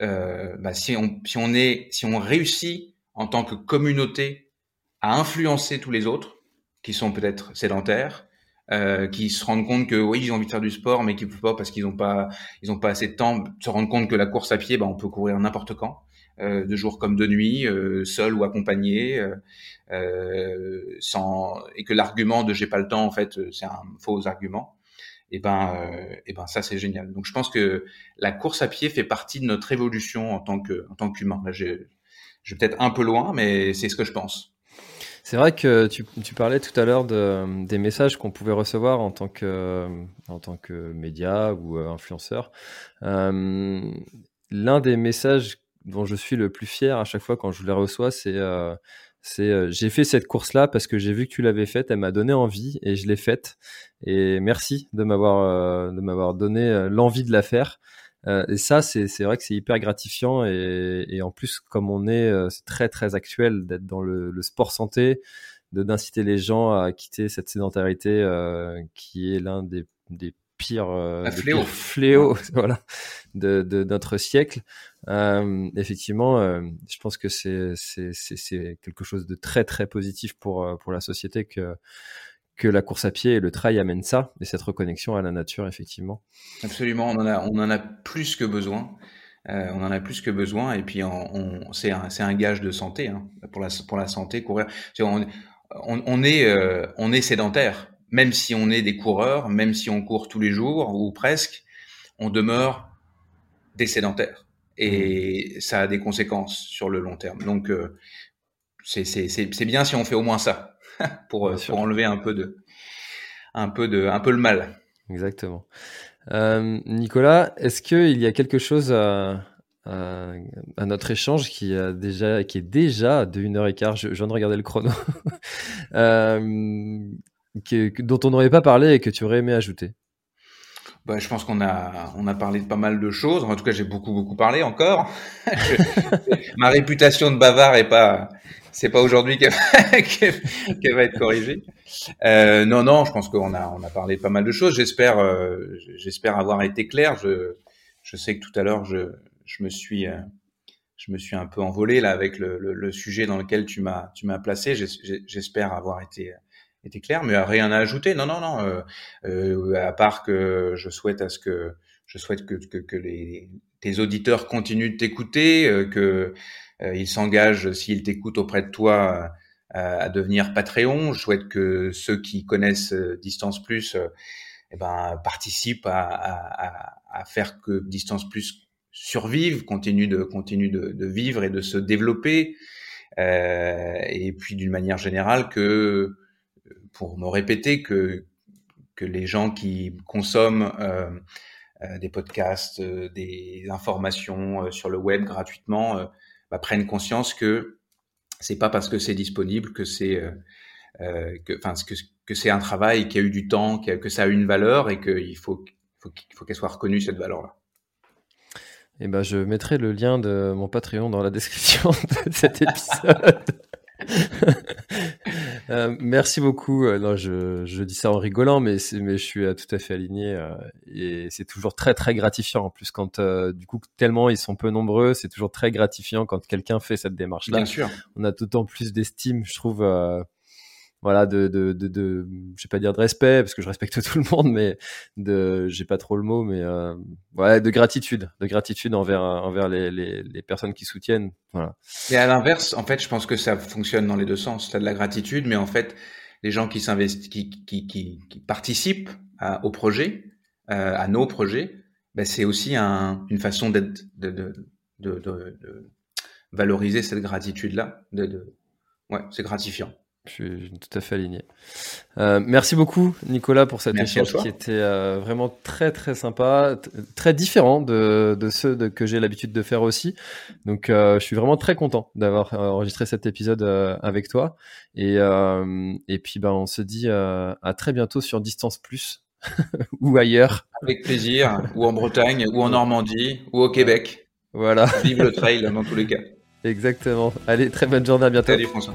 Bah, si on si on est si on réussit en tant que communauté à influencer tous les autres qui sont peut-être sédentaires, euh, qui se rendent compte que oui ils ont envie de faire du sport mais qu'ils peuvent pas parce qu'ils ont pas ils ont pas assez de temps se rendre compte que la course à pied bah, on peut courir n'importe quand euh, de jour comme de nuit euh, seul ou accompagné sans et que l'argument de j'ai pas le temps en fait c'est un faux argument et ben et ben ça c'est génial. Donc je pense que la course à pied fait partie de notre évolution en tant que en tant qu'humain. Là je vais peut-être un peu loin mais c'est ce que je pense c'est vrai que tu, parlais tout à l'heure de, des messages qu'on pouvait recevoir en tant que, en média ou euh, influenceur. Euh, L'un des messages dont je suis le plus fier à chaque fois quand je les reçois, c'est euh, c'est euh, j'ai fait cette course là parce que j'ai vu que tu l'avais faite, elle m'a donné envie et je l'ai faite. Et merci de m'avoir de m'avoir donné l'envie de la faire. Euh, et ça, c'est vrai que c'est hyper gratifiant. Et, et, en plus, comme on est, euh, c'est très très actuel d'être dans le, le, sport santé, de d'inciter les gens à quitter cette sédentarité euh, qui est l'un des, des pires, euh, fléaux, fléau, voilà, de, de, notre siècle. Euh, effectivement, je pense que c'est c'est quelque chose de très très positif pour pour la société que que la course à pied et le trail amènent ça, et cette reconnexion à la nature, effectivement. Absolument, on en a, on en a plus que besoin. Euh, on en a plus que besoin, et puis c'est un, un, gage de santé hein, pour la pour la santé courir. On, on, on est euh, on est sédentaire, même si on est des coureurs, même si on court tous les jours ou presque, on demeure des sédentaires, et mmh. ça a des conséquences sur le long terme. Donc euh, c'est bien si on fait au moins ça. pour, pour enlever un peu de, un peu de, un peu le mal. Exactement. Euh, Nicolas, est-ce qu'il y a quelque chose à, à, à, notre échange qui, a déjà, qui est déjà de 1h15, je, je viens de regarder le chrono, euh, que, dont on n'aurait pas parlé et que tu aurais aimé ajouter bah, je pense qu'on a, on a parlé de pas mal de choses. En tout cas, j'ai beaucoup, beaucoup parlé encore. Ma réputation de bavard est pas, c'est pas aujourd'hui qu'elle va être corrigée. Euh, non, non, je pense qu'on a, on a parlé de pas mal de choses. J'espère, euh, j'espère avoir été clair. Je, je sais que tout à l'heure, je, je me suis, euh, je me suis un peu envolé là avec le, le, le sujet dans lequel tu m'as, tu m'as placé. J'espère avoir été était clair, mais rien à ajouter. Non, non, non. Euh, euh, à part que je souhaite à ce que je souhaite que, que, que les, tes auditeurs continuent de t'écouter, euh, que euh, ils s'engagent s'ils t'écoutent auprès de toi à devenir Patreon. Je souhaite que ceux qui connaissent Distance Plus eh ben, participent à, à, à, faire que Distance Plus survive, continue de continue de, de vivre et de se développer. Euh, et puis d'une manière générale que pour me répéter que que les gens qui consomment euh, euh des podcasts, euh, des informations sur le web gratuitement bah, prennent conscience que c'est pas parce que c'est disponible que c'est que enfin que, que c'est un travail qui a eu du temps, que, que ça a une valeur et qu'il faut faut, faut qu'elle soit reconnue cette valeur là. Eh ben, je mettrai le lien de mon Patreon dans la description de cet épisode. Euh, merci beaucoup. Euh, non, je, je, dis ça en rigolant, mais, mais je suis euh, tout à fait aligné. Euh, et c'est toujours très, très gratifiant. En plus, quand du coup, tellement ils sont peu nombreux, c'est toujours très gratifiant quand quelqu'un fait cette démarche-là. Bien sûr. On a d'autant plus d'estime, je trouve, voilà de de de, de je vais pas dire de respect parce que je respecte tout le monde mais de j'ai pas trop le mot mais euh, de gratitude de gratitude envers envers les, les, personnes qui soutiennent et à l'inverse en fait je pense que ça fonctionne dans les deux sens. T'as de la gratitude mais en fait les gens qui s'investissent qui, qui, qui, qui participent au projet euh, à nos projets ben c'est aussi un, une façon de, de, de, de, valoriser cette gratitude là ouais c'est gratifiant je suis tout à fait aligné. Euh, merci beaucoup, Nicolas, pour cet échange qui était euh, vraiment très très sympa, très différent de, de ceux de, que j'ai l'habitude de faire aussi. Donc, euh, je suis vraiment très content d'avoir enregistré cet épisode avec toi. Et, et puis, ben, on se dit à très bientôt sur Distance Plus ou ailleurs. Avec plaisir, ou en Bretagne, ou en Normandie, ou au Québec. Voilà. Vive le trail dans tous les cas. Exactement. Allez, très bonne journée, à bientôt. Salut François.